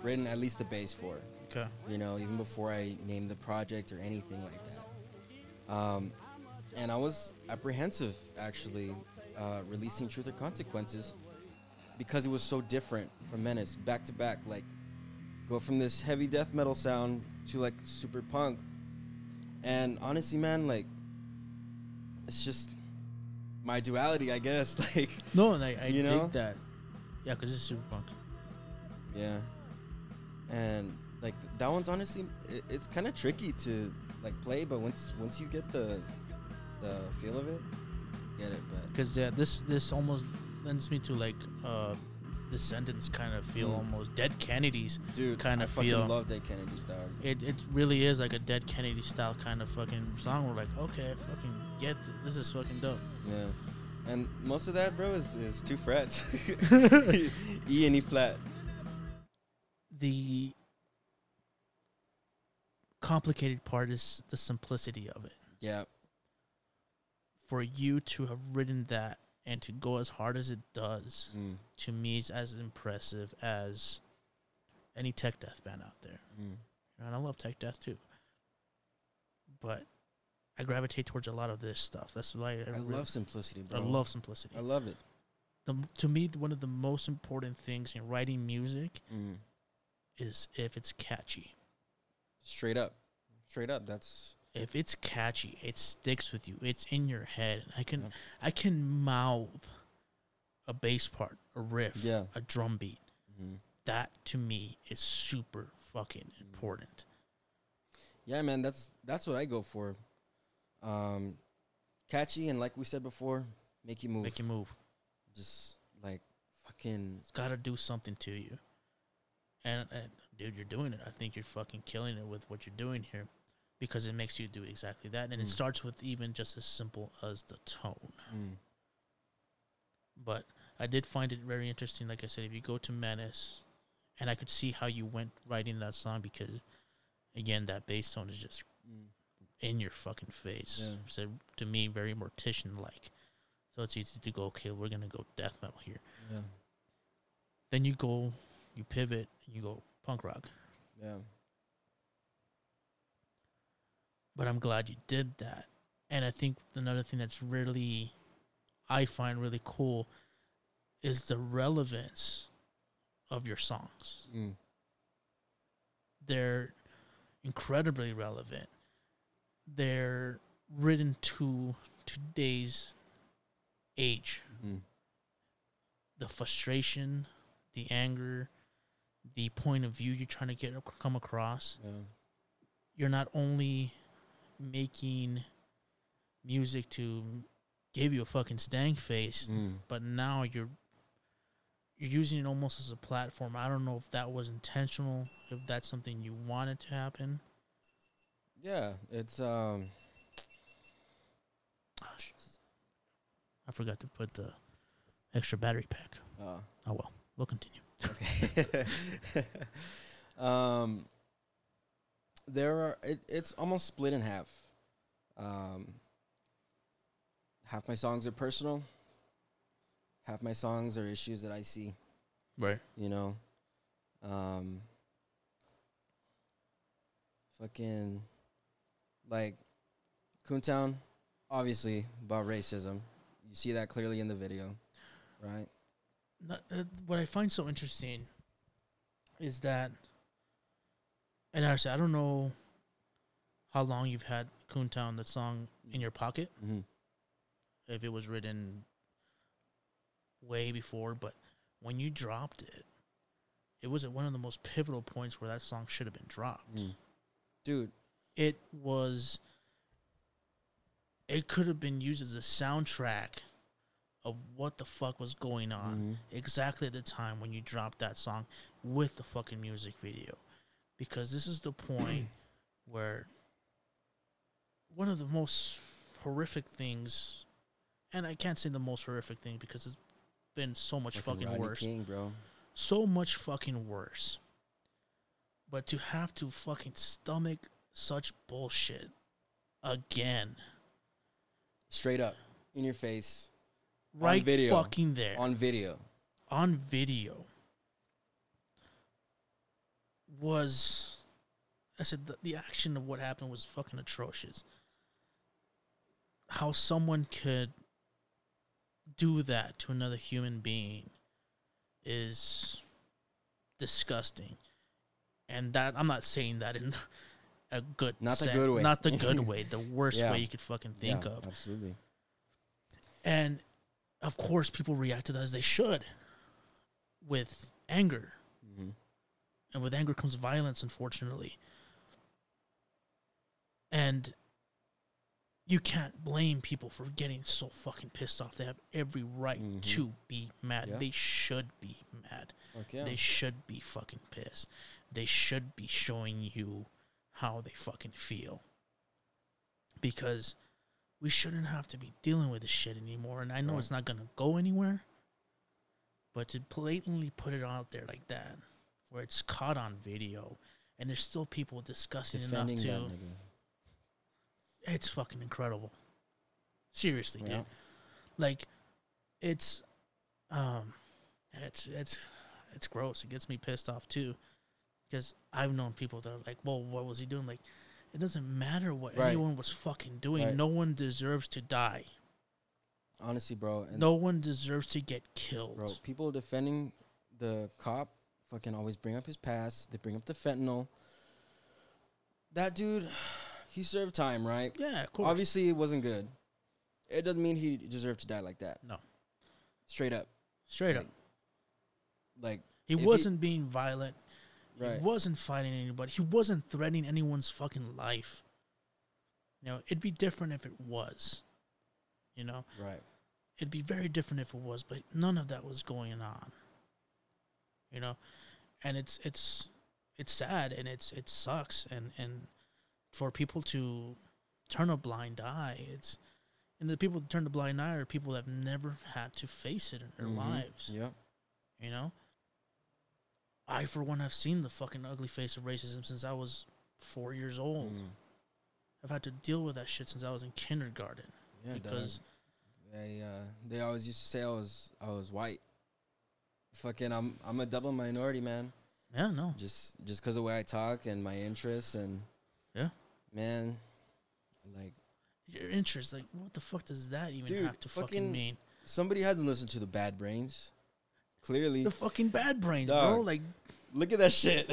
written at least the bass for. Okay. You know, even before I named the project or anything like that. Um, and I was apprehensive actually uh, releasing Truth or Consequences because it was so different from Menace, back to back. Like, go from this heavy death metal sound to like super punk. And honestly, man, like, it's just my duality, I guess. Like, No, and I, I You know? that. Yeah, because it's super punk. yeah. And like that one's honestly, it, it's kind of tricky to like play, but once once you get the the feel of it, get it. But Because yeah, this this almost lends me to like uh, Descendents kind of feel Mm. almost Dead Kennedys. dude, Kinda I fucking feel- love Dead Kennedy's dog. It it really is like a Dead Kennedy style kind of fucking song. We're like, okay, I fucking get th- this is fucking dope. Yeah. And most of that, bro, is, is two frets. e and E flat. The complicated part is the simplicity of it. Yeah. For you to have written that and to go as hard as it does, Mm. to me, is as impressive as any tech death band out there. Mm. and I love tech death too. But I gravitate towards a lot of this stuff. That's why I, I re- love simplicity, bro. I love simplicity. I love it. the, to me, one of the most important things in writing music Mm. is if it's catchy. Straight up. Straight up. That's If it's catchy, it sticks with you. It's in your head. I can Yep. I can mouth a bass part, a riff, Yeah. a drum beat. mhm. That to me is super fucking Mm. important. Yeah, man, that's that's what I go for. Um, catchy and like we said before, make you move. Make you move. Just like fucking It's got to do something to you. And, and dude, you're doing it. I think you're fucking killing it with what you're doing here because it makes you do exactly that. And it Mm. starts with even just as simple as the tone. mm, But I did find it very interesting. Like I said, if you go to Menace, and I could see how you went writing that song because, again, that bass tone is just mm, in your fucking face. Yeah. So to me, very Mortician like. So it's easy to go, okay, we're gonna go death metal here. yeah, Then you go, you pivot, and you go punk rock. yeah, But I'm glad you did that. And I think another thing that's really, I find really cool, is the relevance of your songs. mm, They're incredibly relevant. They're written to today's age, Mm. the frustration, the anger, the point of view you're trying to get come across. Yeah. You're not only making music to give you a fucking stank face, Mm. but now you're you're using it almost as a platform. I don't know if that was intentional, if that's something you wanted to happen. Yeah, it's um. I forgot to put the extra battery pack. uh, Oh well, we'll continue. Okay. um, there are. It, it's almost split in half. Um, half my songs are personal. Half my songs are issues that I see. Right. You know. Um. Fucking, like, Coontown, obviously about racism. You see that clearly in the video, right? Not- uh, what I find so interesting is that, and I say I don't know how long you've had Coontown, the song, in your pocket. Mm-hmm. If it was written way before, but when you dropped it, it was at one of the most pivotal points where that song should have been dropped. Mm. Dude, It was. It could have been used as a soundtrack of what the fuck was going on mhm. exactly at the time when you dropped that song with the fucking music video. Because this is the point where one of the most horrific things, and I can't say the most horrific thing because it's been so much Fucking fucking worse. King, bro. So much fucking worse. But to have to fucking stomach such bullshit again, Straight up, in your face, right video. fucking there. on video. on video was I said the, the action of what happened was fucking atrocious. How someone could do that to another human being is disgusting. And that I'm not saying that in a good Not the good way. Not the good way, the worst Yeah. way you could fucking think yeah, of. Absolutely. And of course, people reacted as they should with anger. hmm And with anger comes violence, unfortunately. And you can't blame people for getting so fucking pissed off. They have every right Mhm. to be mad. Yeah. They should be mad. Okay. They should be fucking pissed. They should be showing you how they fucking feel. Because we shouldn't have to be dealing with this shit anymore. And I know Right. it's not going to go anywhere. But to blatantly put it out there like that, where it's caught on video, and there's still people discussing Defending enough to. It's fucking incredible. Seriously, Yeah. dude. Like, it's, um, it's it's it's gross. It gets me pissed off too, because I've known people that are like, "Well, what was he doing?" Like, it doesn't matter what Right. anyone was fucking doing. Right. No one deserves to die. Honestly, bro. And no one deserves to get killed. bro, people defending the cop fucking always bring up his past. They bring up the fentanyl. That dude, he served time, right? Yeah, of course. Obviously, it wasn't good. It doesn't mean he deserved to die like that. No. Straight up. Straight like, up, Like, he wasn't being violent. right. He wasn't fighting anybody. He wasn't threatening anyone's fucking life. You know, it'd be different if it was. You know, Right. it'd be very different if it was, but none of that was going on. You know, and it's it's it's sad and it's it sucks and and for people to turn a blind eye, it's and the people that turn a blind eye are people that have never had to face it in their Mhm. lives. Yep. You know? I, for one, have seen the fucking ugly face of racism since I was four years old. Mm. I've had to deal with that shit since I was in kindergarten. Yeah, because they uh, they always used to say I was I was white. Fucking, I'm I'm a double minority, man. yeah, no, Just just because of the way I talk and my interests and Yeah. man, like your interests. like, what the fuck does that even Dude, have to fucking, fucking- mean? somebody had to listen to the Bad Brains. Clearly, The fucking bad brains, bro. Like, look at that shit.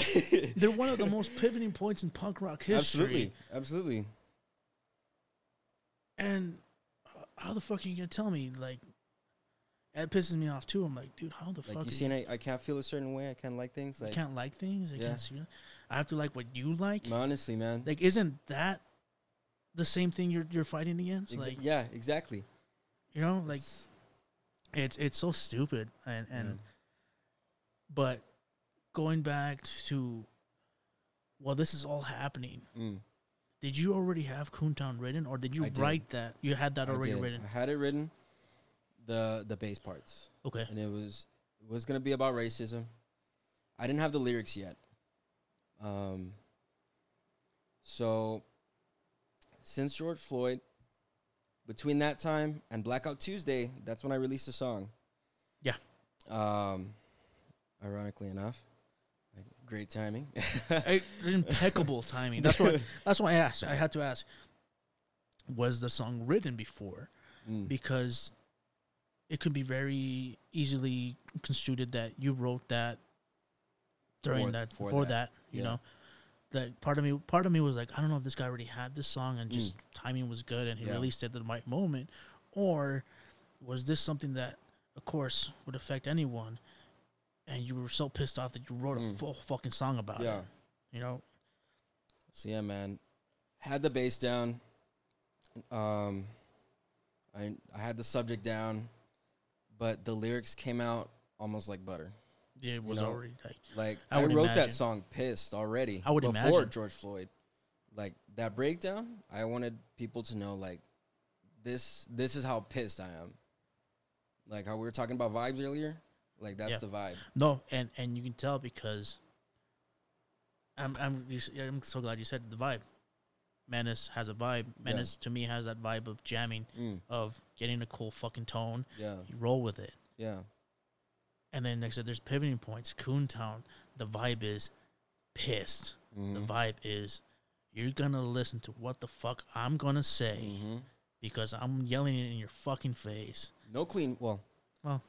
they're one of the most pivoting points in punk rock history. absolutely, absolutely. And how the fuck are you gonna tell me, like, It pisses me off too. I'm like, dude, how the Like fuck? you seen, I, I can't feel a certain way. I can't like things. I can't like things. I Yeah. can't see. I have to like what you like. honestly, man. Like, isn't that the same thing you're you're fighting against? Exa- like, yeah, exactly. you know, like It's- it's it's so stupid. And and yeah. but going back to, well, this is all happening. Mm, Did you already have Coontown written, or did you I did. write that? You had that already did. written. I had it written, the the bass parts, Okay. and it was it was gonna be about racism. I didn't have the lyrics yet. Um. So, since George Floyd, between that time and Blackout Tuesday, that's when I released the song. Yeah. Um, ironically enough, like great timing. I- impeccable timing. That's what. That's why I asked. I had to ask. Was the song written before? Mm. Because it could be very easily construed that you wrote that during For- that for for, that. that. You Yeah. know, that part of me part of me was like, I don't know if this guy already had this song and just Mm. timing was good and he Yeah. released it at the right moment, or was this something that, of course, would affect anyone, and you were so pissed off that you wrote a Mm. full fucking song about Yeah. it. You know, So yeah, man, had the bass down. Um, I I had the subject down, but the lyrics came out almost like butter. Yeah, it was know, already like Like I I, wrote imagine. that song pissed already. I would before imagine. George Floyd. Like that breakdown, I wanted people to know like this this is how pissed I am. Like how we were talking about vibes earlier. Like that's Yeah. the vibe. No, and and you can tell because I'm I'm you I'm so glad you said the vibe. Menace has a vibe. Menace to me has that vibe of jamming, Mm, of getting a cool fucking tone. yeah, You roll with it, yeah. and then next there's pivoting points. Coontown, the vibe is pissed. The mhm, vibe is you're gonna listen to what the fuck I'm gonna say mhm. because I'm yelling it in your fucking face. No clean. Well, Well,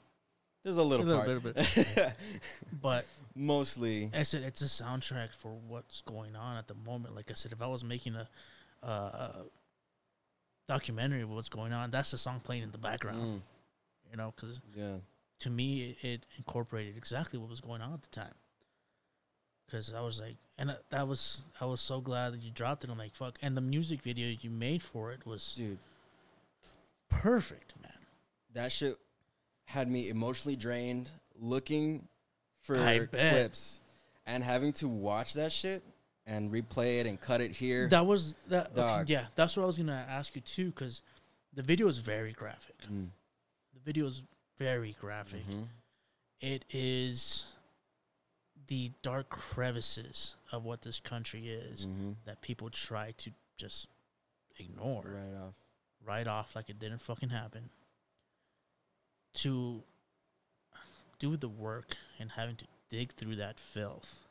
there's a little, a little part. bit, But Mostly, I said it's a soundtrack for what's going on at the moment. Like I said, if I was making a, uh, a documentary of what's going on, that's the song playing in the background. mm, You know, because yeah, to me, it, it incorporated exactly what was going on at the time. Because I was like, and uh, that was I was so glad that you dropped it. I'm like, fuck. And the music video you made for it was dude, perfect, man. that shit had me emotionally drained, looking for I bet. clips, and having to watch that shit and replay it and cut it here. That was that. Okay, yeah, that's what I was gonna ask you too. Because the video is very graphic. Mm, The video is very graphic. mhm. it is the dark crevices of what this country is Mhm. that people try to just ignore, Right off. write off like it didn't fucking happen. To do the work and having to dig through that filth.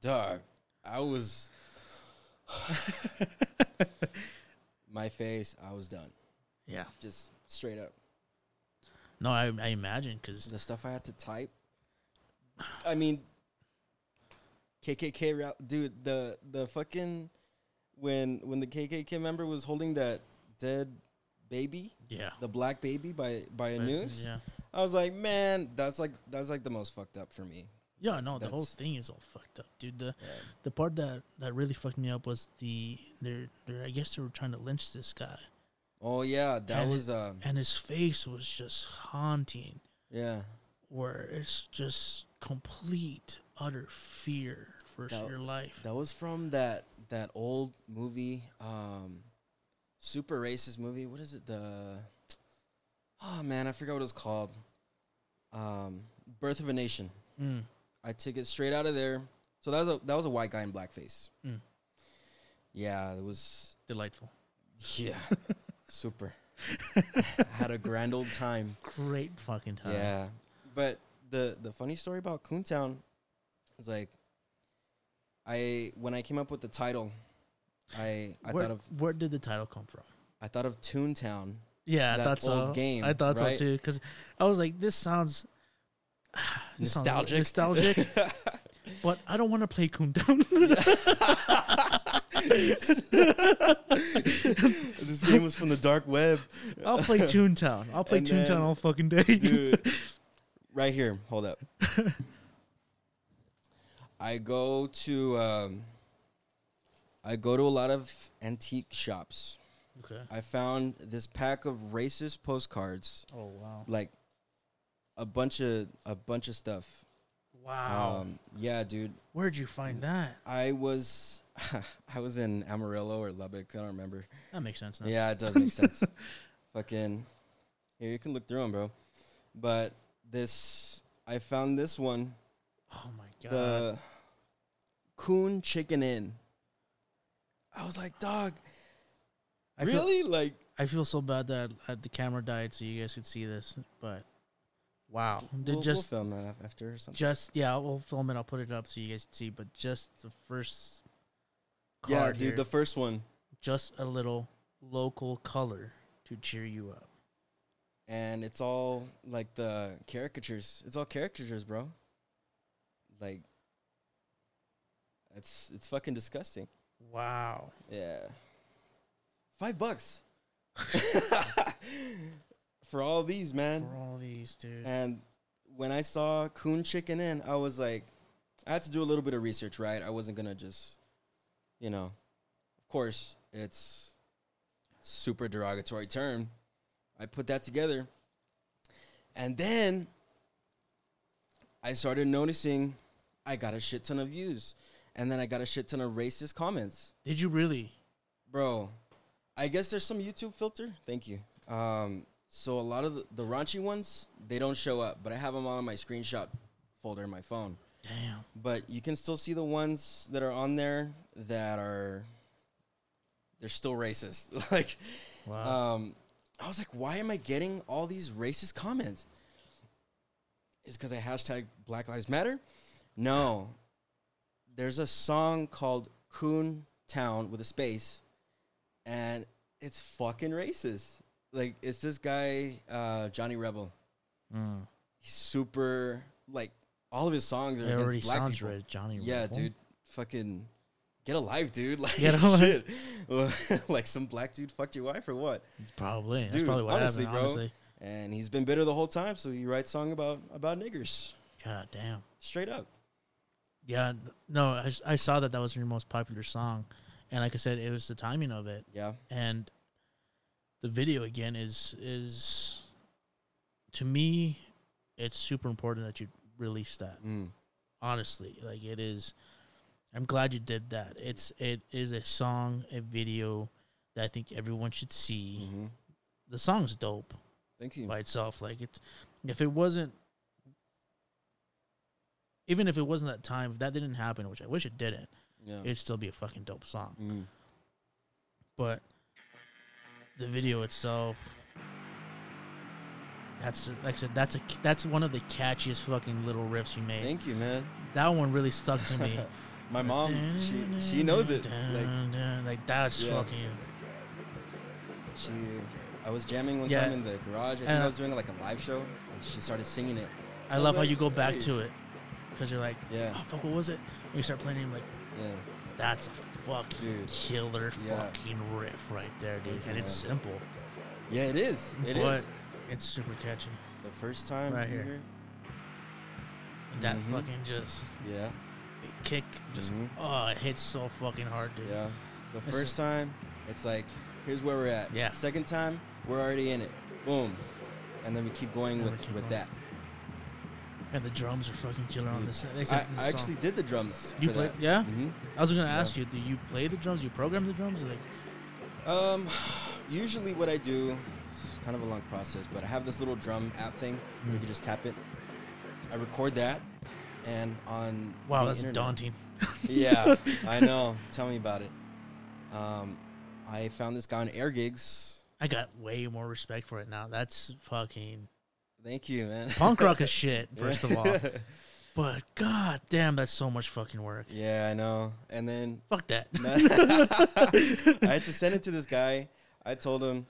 Dog, I was my face. I was done. yeah. Just straight up. No, I, I imagine because the stuff I had to type. I mean, KKK route, dude. The the fucking when when the KKK member was holding that dead baby, yeah, the black baby by by a noose. Yeah, I was like, man, that's like that's like the most fucked up for me. yeah. No, the whole thing is all fucked up, dude. The Yeah. the part that that really fucked me up was the they're, they're I guess they were trying to lynch this guy. Oh yeah, that And it- was uh and his face was just haunting yeah. where it's just complete utter fear for That- your life That was from that that old movie, um, super racist movie. What is it? The oh man, I forgot what it was called. Um, Birth of a Nation. mm. I took it straight out of there. So that was a that was a white guy in blackface. Mm. Yeah, it was delightful yeah, super. Had a grand old time. great fucking time Yeah, but the the funny story about Coontown is like, I when I came up with the title, I I where, thought of where did the title come from I thought of Toontown. yeah That that's old so game, i thought right? so too because i was like this sounds this sounds Nostalgic. nostalgic but i don't want to play Coontown this game was from the dark web, I'll play Toontown. I'll play And Toontown then- all fucking day. dude. right here, hold up. I go to um, I go to a lot of antique shops. Okay. I found this pack of racist postcards, Oh wow. like a bunch of a bunch of stuff. Wow. Um, yeah, dude. Where'd you find that? I was I was in Amarillo or Lubbock. I don't remember. That makes sense now. Yeah, it does make sense. Fucking here, you can look through them, bro. But this, I found this one, Oh my god. the Coon Chicken Inn. I was like, dog, I Feel, really? like, I feel so bad that uh, the camera died, so you guys could see this. But wow, Did we'll, just we'll film that after or something. just yeah, we'll film it. I'll put it up so you guys can see. But just the first yeah, card dude, here, the first one, just a little local color to cheer you up. and it's all like the caricatures. It's all caricatures, bro. Like, it's it's fucking disgusting. Wow. Yeah. Five bucks. For all these, man. For all these, dude. And when I saw Coon Chicken Inn, I was like, I had to do a little bit of research, right? I wasn't gonna just, you know, of course, it's super derogatory term. I put that together, and then I started noticing I got a shit ton of views, and then I got a shit ton of racist comments. Did you really? bro i guess there's some youtube filter. Thank you. Um so a lot of the, the raunchy ones they don't show up but i have them all in my screenshot folder in my phone. Damn. but you can still see the ones that are on there that are they're still racist. Like Wow. um i was like why am i getting all these racist comments? Is because i hashtag black lives matter? No there's a song called coon town with a space and it's fucking racist like it's this guy uh johnny rebel Mm. he's super like all of his songs are It already black sounds people. right, Johnny. Yeah, Rebel. dude. Fucking get a life, dude. Like Get shit. like some black dude fucked your wife or what? Probably. That's Dude, probably what honestly, happened. bro. Honestly. And he's been bitter the whole time, so he writes song about about niggers. God damn. Straight up. Yeah. No, I saw that that was your most popular song, and like I said, it was the timing of it, Yeah. and the video again is is to me, it's super important that you release that. Mm. honestly like it is i'm glad you did that it's it is a song a video that i think everyone should see hmm the song's dope Thank you. by itself like it's if it wasn't even if it wasn't that time if that didn't happen which i wish it didn't Yeah. it'd still be a fucking dope song Mm. but the video itself that's like i said that's a that's one of the catchiest fucking little riffs you made Thank you, man. that one really stuck to me My mom, she she knows it. Like like that's Yeah. fucking she, I was jamming one Yeah. time in the garage. I think And, I was doing like a live show, and she started singing it. I I love how you go back hey. to it because you're like, Yeah, oh fuck, what was it? And you start playing, you're like, yeah. that's a fucking Dude. killer Yeah. fucking riff right there, dude. And it's simple, Yeah, it is. It is. but it's super catchy. The first time Right here. And that Mhm. fucking just Yeah, kick, just Mhm. oh, it hits so fucking hard, dude. yeah. The Listen. first time, it's like, here's where we're at. Yeah. Second time, we're already in it. Boom. And then we keep going And with, keep with going. that. And the drums are fucking killer on this. I, I actually did the drums. you for play, that. yeah. hmm I was gonna Yeah. ask you, do you play the drums? You program the drums? Like, Um, usually what I do, it's kind of a long process, but I have this little drum app thing. where You Mm. can just tap it. I record that, and on wow, that's internet- daunting. yeah, I know. Tell me about it. Um, I found this guy on AirGigs. I got way more respect for it now. That's fucking Thank you, man. punk rock is shit, first of all. But god damn, that's so much fucking work. Yeah, I know. And then Fuck that. I had to send it to this guy. I told him,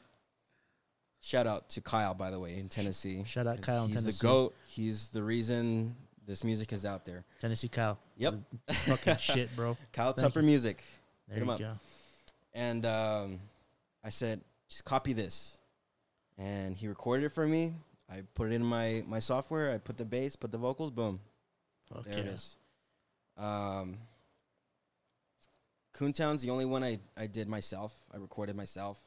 shout out to Kyle, by the way, in Tennessee. Shout out Kyle in Tennessee. He's the GOAT. He's the reason this music is out there. Tennessee Kyle. Yep. Fucking shit, bro. Kyle Thank Tupper Music. There Hit him you up. go. And um, I said, just copy this. And he recorded it for me. I put it in my, my software. I put the bass, put the vocals, boom. Fuck there yeah. it is. Um, Coontown's the only one I, I did myself. I recorded myself.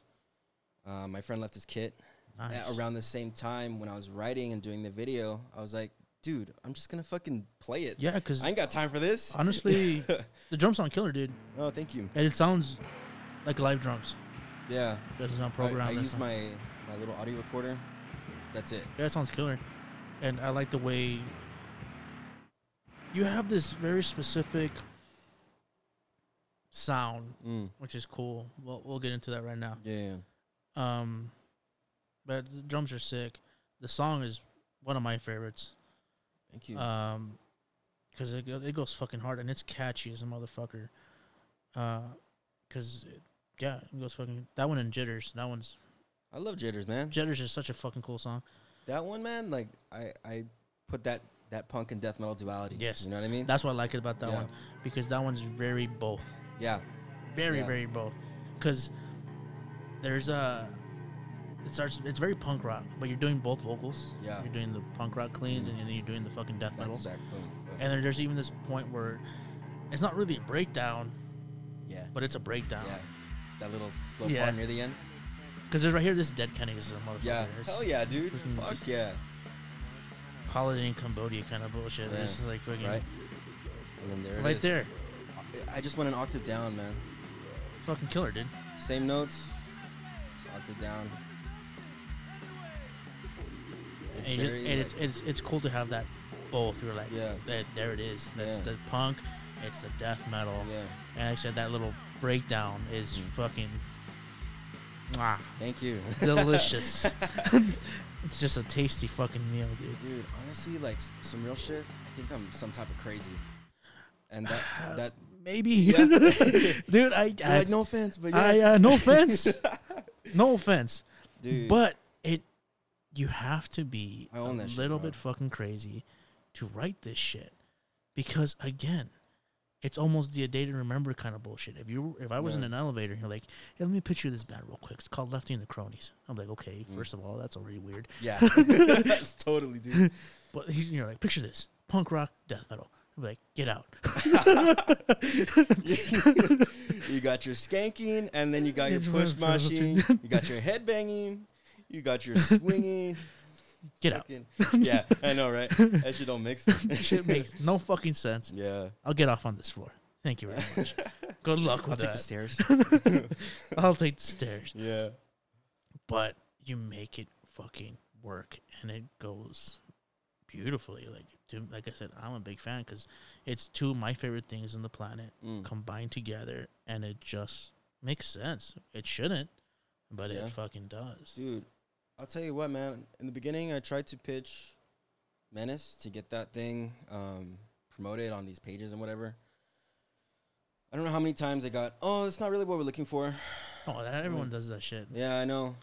Uh, my friend left his kit. Nice. Around the same time when I was writing and doing the video, I was like, dude, I'm just going to fucking play it. Yeah, because I ain't got time for this. honestly, the drums sound killer, dude. oh, thank you. And it sounds like live drums. Yeah. Doesn't sound I, programmed. I doesn't use my, my little audio recorder. That's it. Yeah, it sounds killer. And I like the way you have this very specific sound, Mm. which is cool. We'll we'll get into that right now. Yeah. Um, but the drums are sick. The song is one of my favorites. Thank you. Um, because it it goes fucking hard and it's catchy as a motherfucker. Uh, cause yeah, it goes fucking that one in Jitters. That one's I love Jitters, man. Jitters is such a fucking cool song. That one, man, like I, I put that that punk and death metal duality. Yes. You know what I mean? That's what I like it about that Yeah. one because that one's very both. yeah. very Yeah. very both because there's a it starts it's very punk rock but you're doing both vocals Yeah. you're doing the punk rock cleans mm-hmm. and then you're doing the fucking death metal. metals to back. Boom, boom. and then there's even this point where it's not really a breakdown yeah. but it's a breakdown Yeah. That little slow Yeah. part near the end. Because there's right here this dead Kenny is a motherfucker Yeah. It's Hell yeah, dude. freaking Fuck yeah. holiday in Cambodia kind of bullshit Yeah. this is like fucking Right. And then there it right is. there I- I just went an octave down, man. fucking killer dude Same notes. Just octave down. It's and, you just- very, and like- it's, it's it's cool to have that both you're like Yeah. that, there it is that's Yeah. the punk it's the death metal yeah. And like I said, that little breakdown is Mm. fucking ah, Thank you. delicious. it's just a tasty fucking meal, dude. Dude, honestly, like some real shit. I think I'm some type of crazy. And that that Maybe, Yeah. dude. I, I, like no offense, but yeah. I uh, no offense, no offense, Dude. but it you have to be a that shit, little bit fucking crazy to write this shit because again. It's almost the a day to remember kind of bullshit. If you, if I was in an elevator, and you're like, hey, "Let me picture this band real quick." It's called Lefty and the Cronies. I'm like, "Okay, Mm. first of all, that's already weird." yeah. That's totally dude. But you're like, picture this: punk rock, death metal. I'm like, get out. you got your skanking and then you got your Yeah, push yeah, machine. You got your head banging. You got your swinging. Get out. fucking- Yeah, I know, right? That shit don't mix. Shit makes no fucking sense. yeah. I'll get off on this floor. Thank you very much. Good luck I'll with take the that. stairs. I'll take the stairs. yeah. But you make it fucking work, and it goes beautifully. Like, to, like I said, I'm a big fan because it's two of my favorite things on the planet Mm. combined together, and it just makes sense. It shouldn't, but Yeah. it fucking does. Dude, I'll tell you what, man. In the beginning, I tried to pitch Menace to get that thing um, promoted on these pages and whatever. I don't know how many times I got, oh, that's not really what we're looking for. Oh, that, everyone does that shit. Yeah, I know.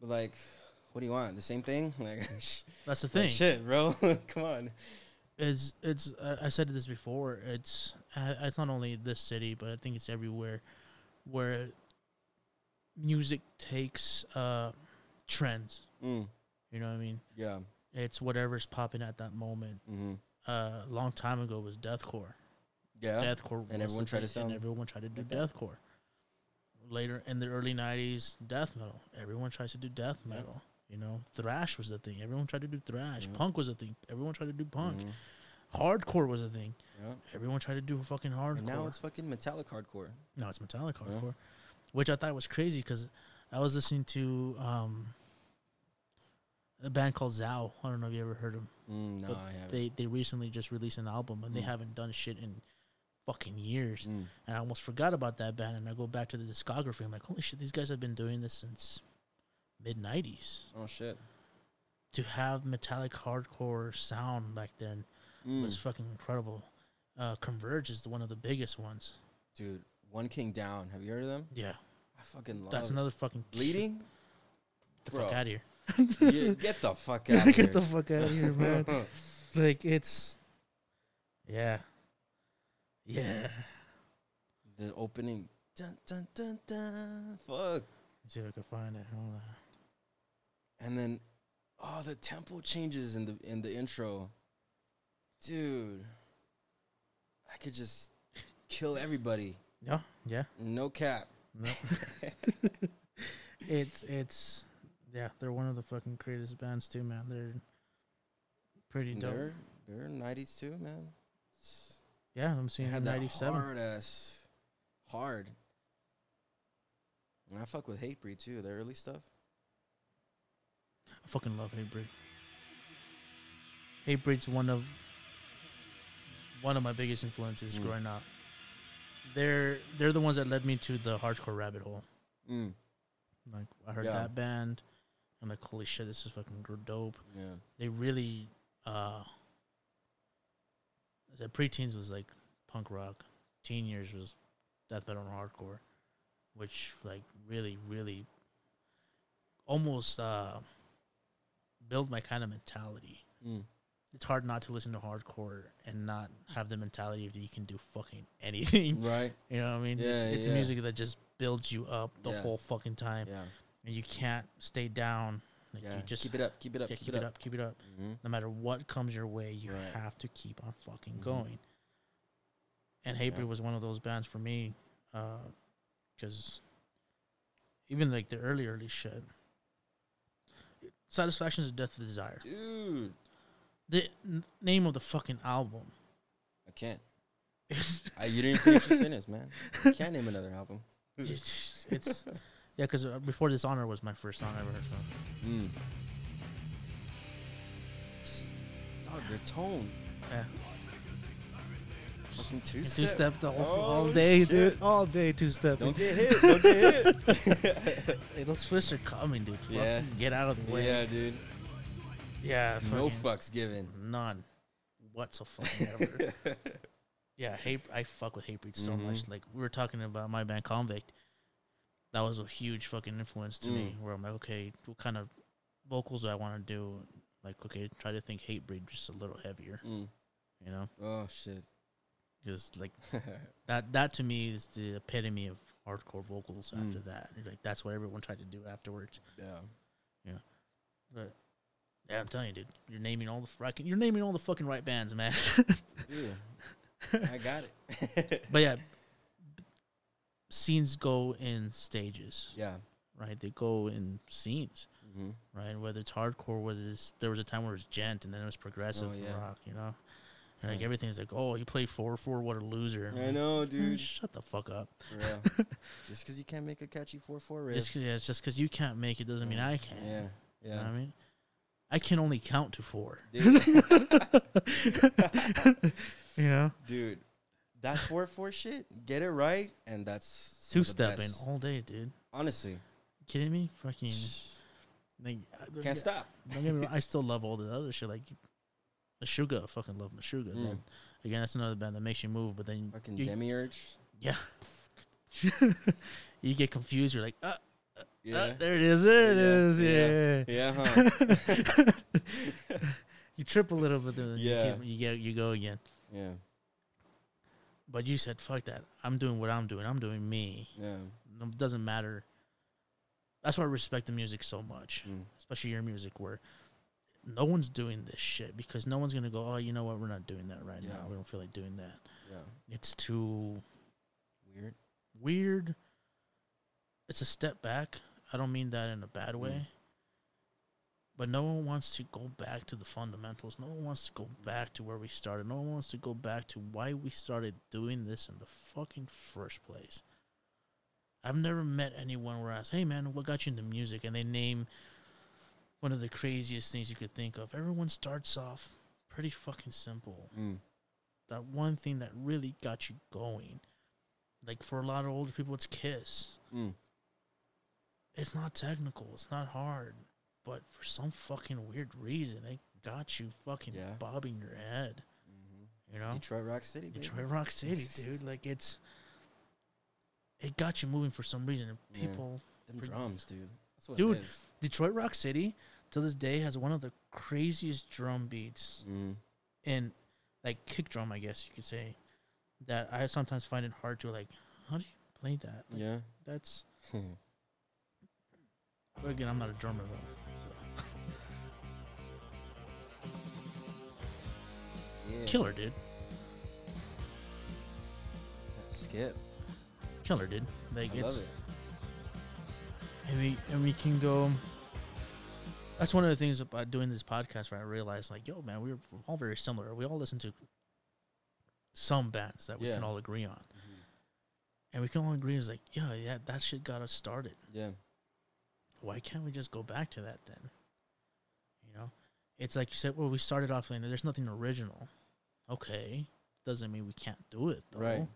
But, like, what do you want? The same thing? Like, That's the like, thing. shit, bro. Come on. is it's uh, I said this before. It's uh, it's not only this city, but I think it's everywhere where music takes uh, trends. Mm, You know what I mean? yeah. It's whatever's popping at that moment. Mm-hmm. Uh, a long time ago was deathcore. Yeah. Deathcore, And the everyone tried to thing, and everyone tried to do like deathcore. Later in the early '90s, death metal. Everyone tries to do death Yeah. metal. You know, thrash was the thing. Everyone tried to do thrash. Yeah. Punk was a thing. Everyone tried to do punk. Mhm. Hardcore was a thing. Yeah. Everyone tried to do fucking hardcore. And now it's fucking metallic hardcore. No, it's metallic Yeah. hardcore, which I thought was crazy because I was listening to um, a band called Zao. I don't know if you ever heard them. Mm, no, But I haven't. They they recently just released an album and they Mm. haven't done shit in fucking years. Mm. And I almost forgot about that band. And I go back to the discography. I'm like, holy shit, these guys have been doing this since mid '90s. Oh, shit. To have metallic hardcore sound back then Mm. was fucking incredible. Uh, Converge is one of the biggest ones. Dude, One King Down. Have you heard of them? Yeah, I fucking love that's another fucking Bleeding? the Bro. fuck out of here. Yeah, get the fuck out of here. Get the fuck out of here, man. like it's, yeah, yeah. the opening. Dun, dun, dun, dun, fuck. Let's see if I can find it. Hold on. And then, oh, the tempo changes in the in the intro, dude. I could just kill everybody. Yeah, yeah. No cap. No. it's it's yeah, they're one of the fucking greatest bands too, man. They're pretty dope. They're they're nineties too, man. It's- yeah, I'm seeing had ninety seven. hard ass, hard. And I fuck with Hatebreed too. Their early stuff. I fucking love Hatebreed. Hatebreed's one of one of my biggest influences Mm. growing up. They're they're the ones that led me to the hardcore rabbit hole. Mm. Like I heard Yeah. that band, I'm like, holy shit, this is fucking dope. Yeah. They really, uh, I said preteens was like punk rock, teen years was death metal and hardcore, which like really, really, almost uh, build my kind of mentality. Mm. It's hard not to listen to hardcore and not have the mentality of you can do fucking anything. Right. You know what I mean? Yeah, it's it's yeah. music that just builds you up the Yeah. whole fucking time, Yeah. and you can't stay down. Like Yeah. you just keep it up. Keep it up. yeah, keep, it up. keep it up. Mm-hmm. No matter what comes your way, you Right. have to keep on fucking Mhm. going. And Hatebreed was one of those bands for me, because even like the early, early shit. Satisfaction is the death of desire. Dude, The n- name of the fucking album. I can't. I, you didn't finish your sentence, man. You can't name another album. it's, it's yeah, because before Dishonor was my first song I ever heard from. Mm. Just, dog, the tone. Yeah. Fucking two Two step. the whole, Oh, all day, shit. dude. All day two step. Don't get hit. Don't get hit. Hey, those fists are coming, dude. Yeah. Get out of the way. yeah, dude. Yeah. No fucks given. None whatsoever. yeah, hate I fuck with Hatebreed so much. Mhm. Like we were talking about my band Convict. That was a huge fucking influence to me. Mm. Where I'm like, okay, what kind of vocals do I want to do? Like, okay, try to think Hatebreed just a little heavier. Mm. You know, Oh shit. just like that. That to me is the epitome of hardcore vocals. After Mm. that, like that's what everyone tried to do afterwards. Yeah. Yeah. But yeah, I'm telling you, dude, you're naming all the fucking, you're naming all the fucking right bands, man. Dude, I got it. But yeah, scenes go in stages, yeah. right? They go in scenes, Mm-hmm. right? Whether it's hardcore, whether it's there was a time where it was djent, and then it was progressive Oh, yeah. rock, you know. And like everything's like, oh, you play four four, what a loser! I know, dude. shut the fuck up. Just because you can't make a catchy four four riff. Just 'cause- yeah, it's just because you can't make it doesn't mean I can. Yeah. You know Yeah. what I mean, I can only count to four. You know, Dude, that four four shit, get it right, and that's two stepping all day, dude. Honestly, kidding me? Fucking like, I- can't stop. Get me wrong, I still love all the other shit like Meshuggah. I fucking love Meshuggah. Mm. That, again, that's another band that makes you move, but then Fucking you, demiurge. yeah, you get confused. You're like, uh, uh, Yeah. there it is, there it Yeah, is, yeah. Yeah, huh? you trip a little bit, then Yeah. you, you get you go again. yeah. But you said, "Fuck that! I'm doing what I'm doing. I'm doing me. Yeah. It doesn't matter." That's why I respect the music so much. Mm. especially your music, where no one's doing this shit because no one's gonna go, oh, you know what, we're not doing that right now. We don't feel like doing that. Yeah. It's too Weird. weird. It's a step back. I don't mean that in a bad way. Mm. But no one wants to go back to the fundamentals. No one wants to go back to where we started. No one wants to go back to why we started doing this in the fucking first place. I've never met anyone where I ask, hey man, what got you into music? And they name one of the craziest things you could think of. Everyone starts off pretty fucking simple. Mm. That one thing that really got you going. Like for a lot of older people, it's Kiss. Mm. It's not technical. It's not hard. But for some fucking weird reason, it got you fucking Yeah. bobbing your head. hmm You know, Detroit Rock City, baby. Detroit Rock City, dude. Like it's, it got you moving for some reason. And Yeah. people, Them drums, dude. That's what Dude. Detroit Rock City, to this day has one of the craziest drum beats Mm. in, like kick drum, I guess you could say, that I sometimes find it hard to like how do you play that? Like, Yeah. That's. But again, I'm not a drummer though. So. yeah. Killer, dude. That skip. Killer, dude. Like I it's love it. and we and we can go. That's one of the things about doing this podcast where I realized, like, yo, man, we're all very similar. We all listen to some bands that we Yeah. can all agree on, mm-hmm. and we can all agree is like, yeah, yeah, that shit got us started. Yeah. Why can't we just go back to that then? You know, it's like you said. Well, we started off saying there's nothing original. Okay, doesn't mean we can't do it though. Right.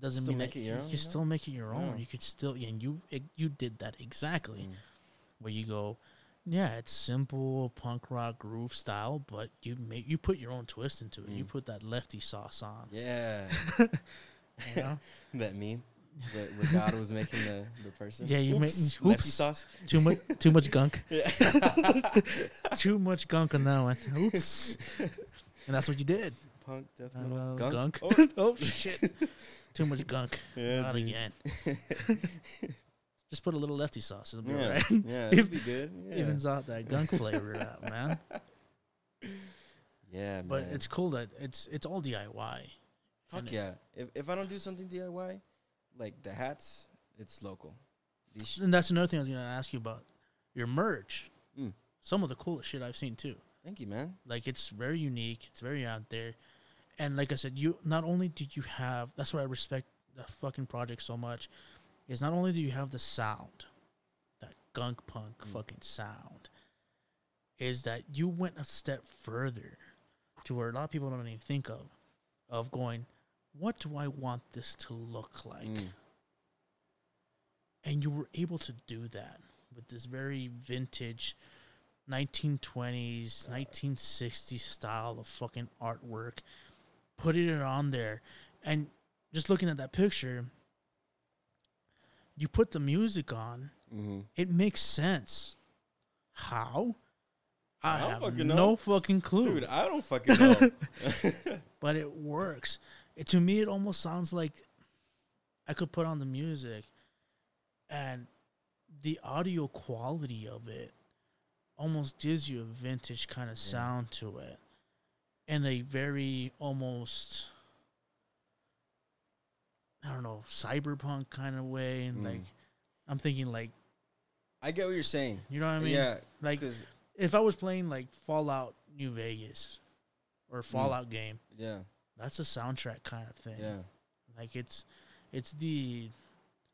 Doesn't Still mean that it your you own, you still make it your own. Yeah. You could still, and you it, you did that exactly Mm. where you go, yeah, it's simple punk rock groove style, but you make you put your own twist into it. You Mm. put that lefty sauce on. Yeah. You know? that meme. Where, where God was making the, the person. Yeah, you make- Oops, lefty oops. sauce. too much too much gunk. Yeah. Too much gunk on that one. Oops. and that's what you did. Punk, death Uh, metal, gunk. gunk. Oh, Oh shit. Too much gunk. yeah, Not dude. again. Just put a little lefty sauce. It'll be Yeah, alright. yeah, it'd be good. Yeah, Evens out that gunk flavor out, man. yeah man. But it's cool that it's it's all DIY. fuck and it- yeah. If if I don't do something DIY, like the hats, it's local. These And that's another thing I was gonna ask you about. Your merch. Mm. Some of the coolest shit I've seen too. thank you, man. Like it's very unique. It's very out there. And like I said, you not only did you have that's why I respect the fucking project so much, is not only do you have the sound, that gunk punk Mm. fucking sound, is that you went a step further to where a lot of people don't even think of, of going, what do I want this to look like? Mm. and you were able to do that with this very vintage 1920s 1960s style of fucking artwork putting it on there and just looking at that picture you put the music on hmm it makes sense how i, I don't have fucking no know. fucking clue Dude, I don't fucking know. but it works. It, to me, it almost sounds like I could put on the music, and the audio quality of it almost gives you a vintage kind of Yeah. sound to it, and a very almost I don't know cyberpunk kind of way, and Mm. like I'm thinking like I get what you're saying. you know what I mean? yeah, Like if I was playing like Fallout New Vegas or Fallout game, yeah, that's a soundtrack kind of thing. yeah, Like it's it's the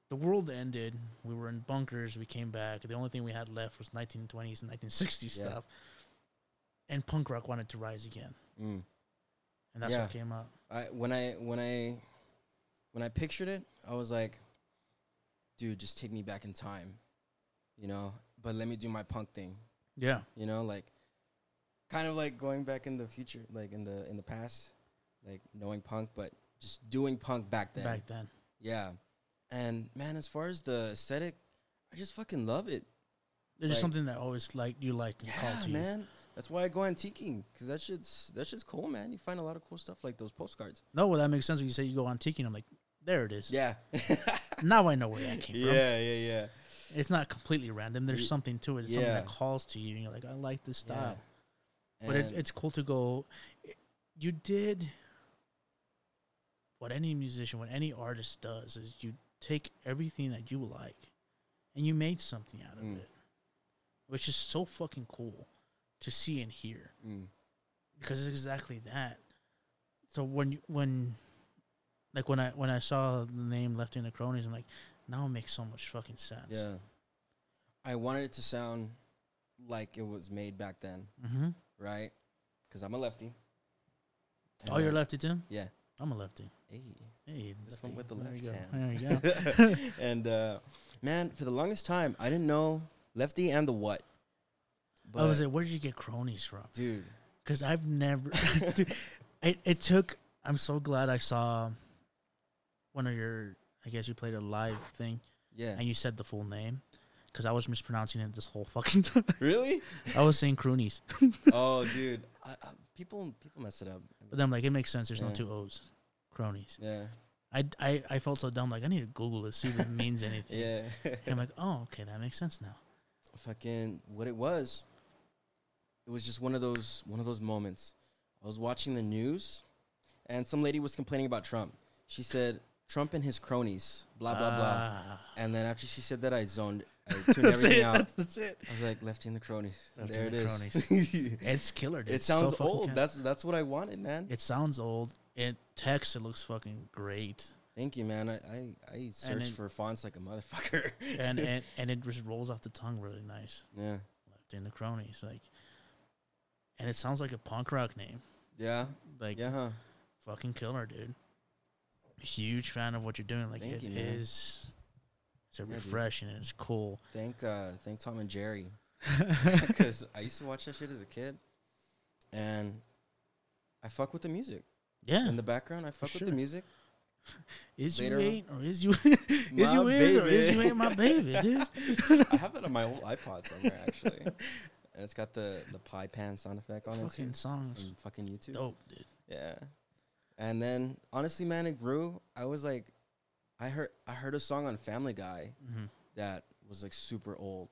the world ended. We were in bunkers. We came back. The only thing we had left was 1920s and 1960s Yeah. stuff. And punk rock wanted to rise again, mm. and that's Yeah. what came up. I when I when I when I pictured it, I was like, dude, just take me back in time, you know. But let me do my punk thing, Yeah, you know, like kind of like going back in the future, like in the in the past, like knowing punk, but just doing punk back then. back then. Yeah, and man, as far as the aesthetic, I just fucking love it. There's just something that always like you like. and called Yeah, to you. man. That's why I go antiquing, cause that shit's that shit's cool, man. You find a lot of cool stuff like those postcards. No, well that makes sense when you say you go tiki. I'm like, there it is. Yeah. Now I know where that came from. yeah, yeah, yeah. It's not completely random. There's something to it. It's something that yeah. calls to you, and you're like, I like this style. Yeah. But it's it's cool to go. You did what any musician, what any artist does is you take everything that you like, and you made something out of Mm. it, which is so fucking cool to see and hear mm, because it's exactly that. So when you when like when I when I saw the name Lefty and the Cronies, I'm like, now it makes so much fucking sense. yeah. I wanted it to sound like it was made back then, Mm-hmm. right? Because I'm a lefty. Oh, you're lefty too. Yeah. I'm a lefty. Hey. Hey, This lefty. one with the There left hand. There you go. and uh, man, for the longest time, I didn't know lefty and the what. I was like, where did you get cronies from? dude, Because I've never. Dude, it, it took. I'm so glad I saw one of your. I guess you played a live thing yeah. and you said the full name. Because I was mispronouncing it this whole fucking time. really? I was saying croonies. oh, dude, I, I, people people mess it up. But then I'm like, it makes sense. There's no two O's. Cronies. Yeah. I, I, I felt so dumb. Like I need to Google this, see if it means anything. Yeah. And I'm like, oh, okay, that makes sense now. fucking what it was it was just one of those one of those moments i was watching the news and some lady was complaining about trump she said trump and his cronies blah blah blah Ah. and then after she said that i zoned i tuned That's everything it. out That's it. i was like lefty and the cronies there it the is It's killer. Dude. it It's so sounds old that's that's what i wanted man It sounds old. It text. It looks fucking great, thank you man i i, I searched it- for fonts like a motherfucker and and and it just rolls off the tongue really nice. yeah Left in the cronies, like, and it sounds like a punk rock name. yeah Like, yeah huh fucking killer, dude. Huge fan of what you're doing. Like, Thank it you, man. is. It's dude. refreshing and it's cool. Thank uh thank Tom and Jerry because I used to watch that shit as a kid, and I fuck with the music yeah. in the background. I fuck with sure. the music. Is you ain't or is you is My you is or is baby. you ain't my baby, dude? I have it on my old iPod somewhere actually, and it's got the the pie pan sound effect on it Fucking songs, from fucking YouTube. dope, dude. Yeah, and then honestly, man, it grew. I was like, I heard I heard a song on Family Guy hmm that was like super old,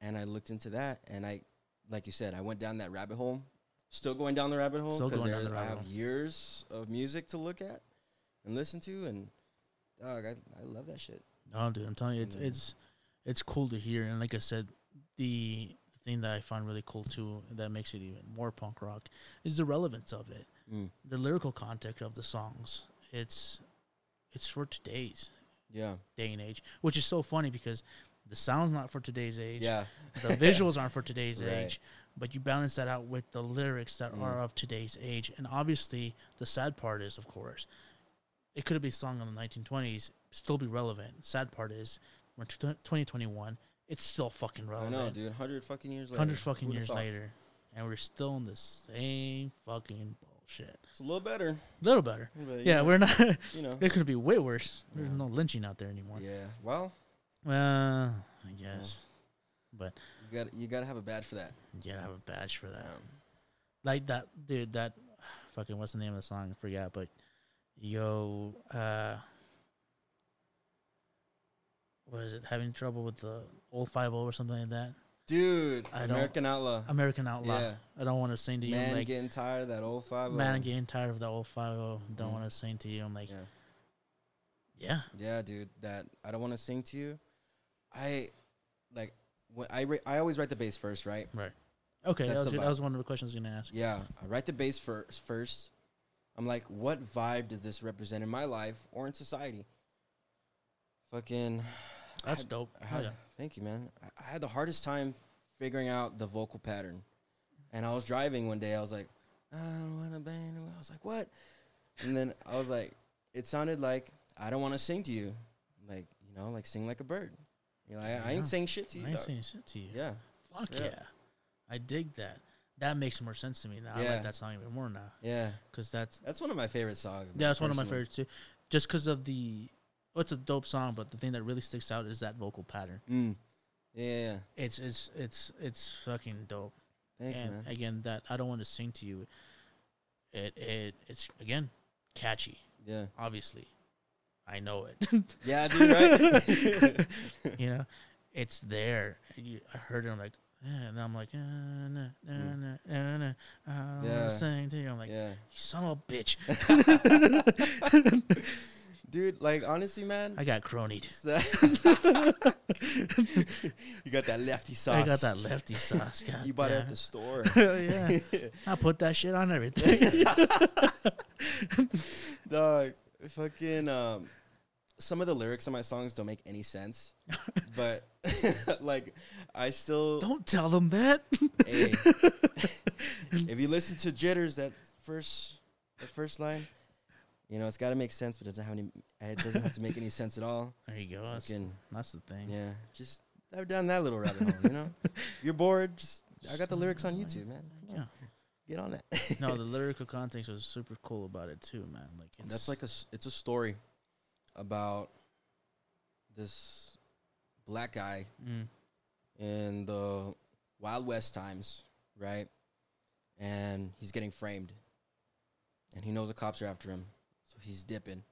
and I looked into that, and I, like you said, I went down that rabbit hole. Still going down the rabbit hole because going down the I have hole. years of music to look at and listen to, and dog, I I love that shit. No, dude, I'm telling you, it's it's it's cool to hear. And like I said, the thing that I find really cool too, that makes it even more punk rock, is the relevance of it, Mm. the lyrical context of the songs. It's it's for today's Yeah, day and age, which is so funny because the sound's not for today's age. yeah, the visuals aren't for today's Right. age, but you balance that out with the lyrics that Mm. are of today's age. And obviously, the sad part is, of course, it could have been sung in the 1920s, still be relevant. Sad part is, we're in 2021, it's still fucking relevant. I know, dude. Hundred fucking years later. 100 fucking years thought? later, and we're still in the same fucking bullshit. It's a little better. A little better. but, Yeah, know, we're not. You know. it could be way worse. There's Yeah. no lynching out there anymore. Yeah. Well, Uh, I guess. But you got you got to have a badge for that. you gotta have a badge for that. Um, like that dude that fucking what's the name of the song i forgot but yo uh what is it having trouble with the old 50 or something like that dude, I American Outlaw. american outlaw Yeah. i don't want to sing to you Man, I'm like getting tired of that old five. man i'm getting tired of the old 50 don't Mhm. want to sing to you i'm like Yeah. yeah Yeah, dude. That I don't want to sing to you. I like when I ra- I always write the bass first, right? Right. Okay that was, that was one of the questions i was gonna ask Yeah, I write the bass first. First, I'm like, what vibe does this represent in my life or in society? Fucking. I that's had- dope had, yeah. Thank you, man. I, I had the hardest time figuring out the vocal pattern, and I was driving one day. I was like, I don't want to bang. I was like, what? And then I was like, it sounded like I don't want to sing to you, like you know, like sing like a bird. You're like, I, I ain't saying shit to you. i ain't dog." saying shit to you Yeah, fuck straight yeah i dig that that makes more sense to me now i Yeah. like that song even more now yeah. because that's That's one of my favorite songs. man, Yeah, it's one of my personally. favorites too. Just because of the, well, it's a dope song, but the thing that really sticks out is that vocal pattern. Mm. Yeah. It's it's it's it's fucking dope. Thanks, and man. again, that I don't want to sing to you. It it it's again catchy. Yeah, Obviously, I know it. yeah, dude. Right? you know, it's there. You, I heard it. I'm like, yeah, and I'm like, uh, nah, nah, nah, nah, nah, I don't. Yeah. sing to you. I'm like, yeah, you son of a bitch. dude. Like honestly, man. I got cronied. you got that lefty sauce. I got that lefty sauce. God You bought it at the store. yeah. I put that shit on everything. Dog, fucking um, some of the lyrics in my songs don't make any sense, but like I still. Don't tell them that. hey, if you listen to Jitters, that first, the first line, you know it's got to make sense, but it doesn't have any. It doesn't have to make any sense at all. There you go. That's, Fucking that's the thing. yeah, just dive down that little rabbit hole. You know, you're bored. Just I got the lyrics on YouTube, man. Yeah. get on that. No, the lyrical context was super cool about it too, man. Like it's, That's like a s- it's a story about this black guy mm, in the Wild West times, right? And he's getting framed, and he knows the cops are after him, he's dipping,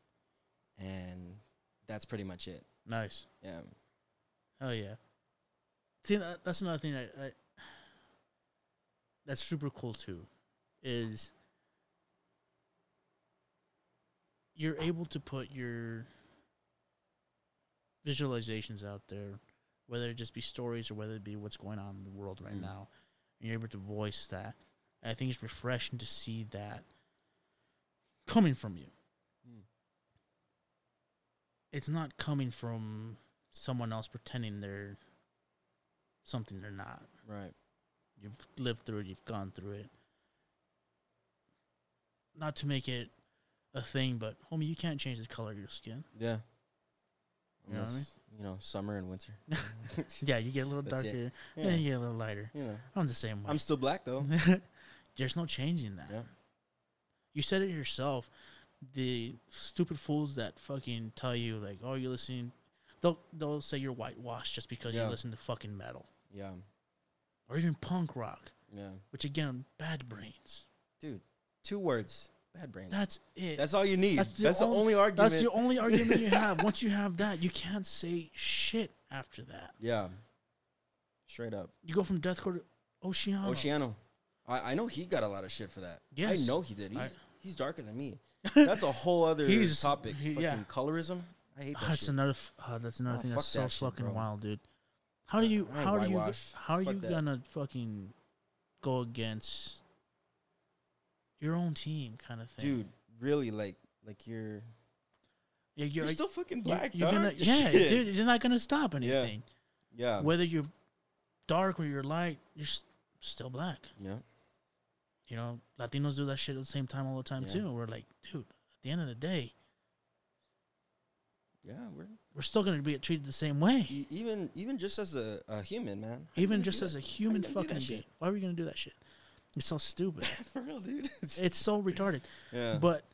and that's pretty much it. Nice. Yeah. Oh yeah. See, that, that's another thing I, I that's super cool too, is you're able to put your visualizations out there, whether it just be stories or whether it be what's going on in the world right Mm. now, and you're able to voice that. And I think it's refreshing to see that coming from you. It's not coming from someone else pretending they're something they're not. Right. You've lived through it. You've gone through it. Not to make it a thing, but homie, you can't change the color of your skin. Yeah. You know what I mean? You know, summer and winter. Yeah, you get a little darker, yeah. then you get a little lighter. You know, I'm the same way. I'm still black though. There's no changing that. Yeah. You said it yourself. The stupid fools that fucking tell you like, "Oh, you're listening," they'll they'll say you're whitewashed just because Yeah. you listen to fucking metal Yeah. or even punk rock, Yeah. which again, bad brains. Dude, two words. Bad brains. That's it. That's all you need. That's That's the only- only argument. That's the only argument you have. Once you have that, you can't say shit after that. yeah. Straight up. You go from deathcore to Oceano. Oceano. I, I know he got a lot of shit for that. Yes. I know he did. He's, I- he's darker than me. That's a whole other He's- topic. he- Fucking yeah. colorism. I hate Ah, that that's shit. another. f- Uh, that's another Oh, thing fuck that's so that shit, fucking bro. wild, dude. How do you? I ain't How do you? whitewashed. How are Fuck you that. gonna fucking go against your own team, kind of thing, Dude, really, like, like you're, Yeah, you're, you're, still fucking you- black, you're dog. gonna, yeah, Shit. dude. You're not gonna stop anything. Yeah. Whether you're dark or you're light, you're s- still black. Yeah. You know, Latinos do that shit at the same time all the time Yeah. too. We're like, dude, at the end of the day, Yeah. We're we're still gonna be treated the same way. e- even even just as a, a human, man. How Even just as that? a human gonna do that fucking shit? being. Why are we gonna do that shit? It's so stupid. For real, dude. it's so retarded. yeah. But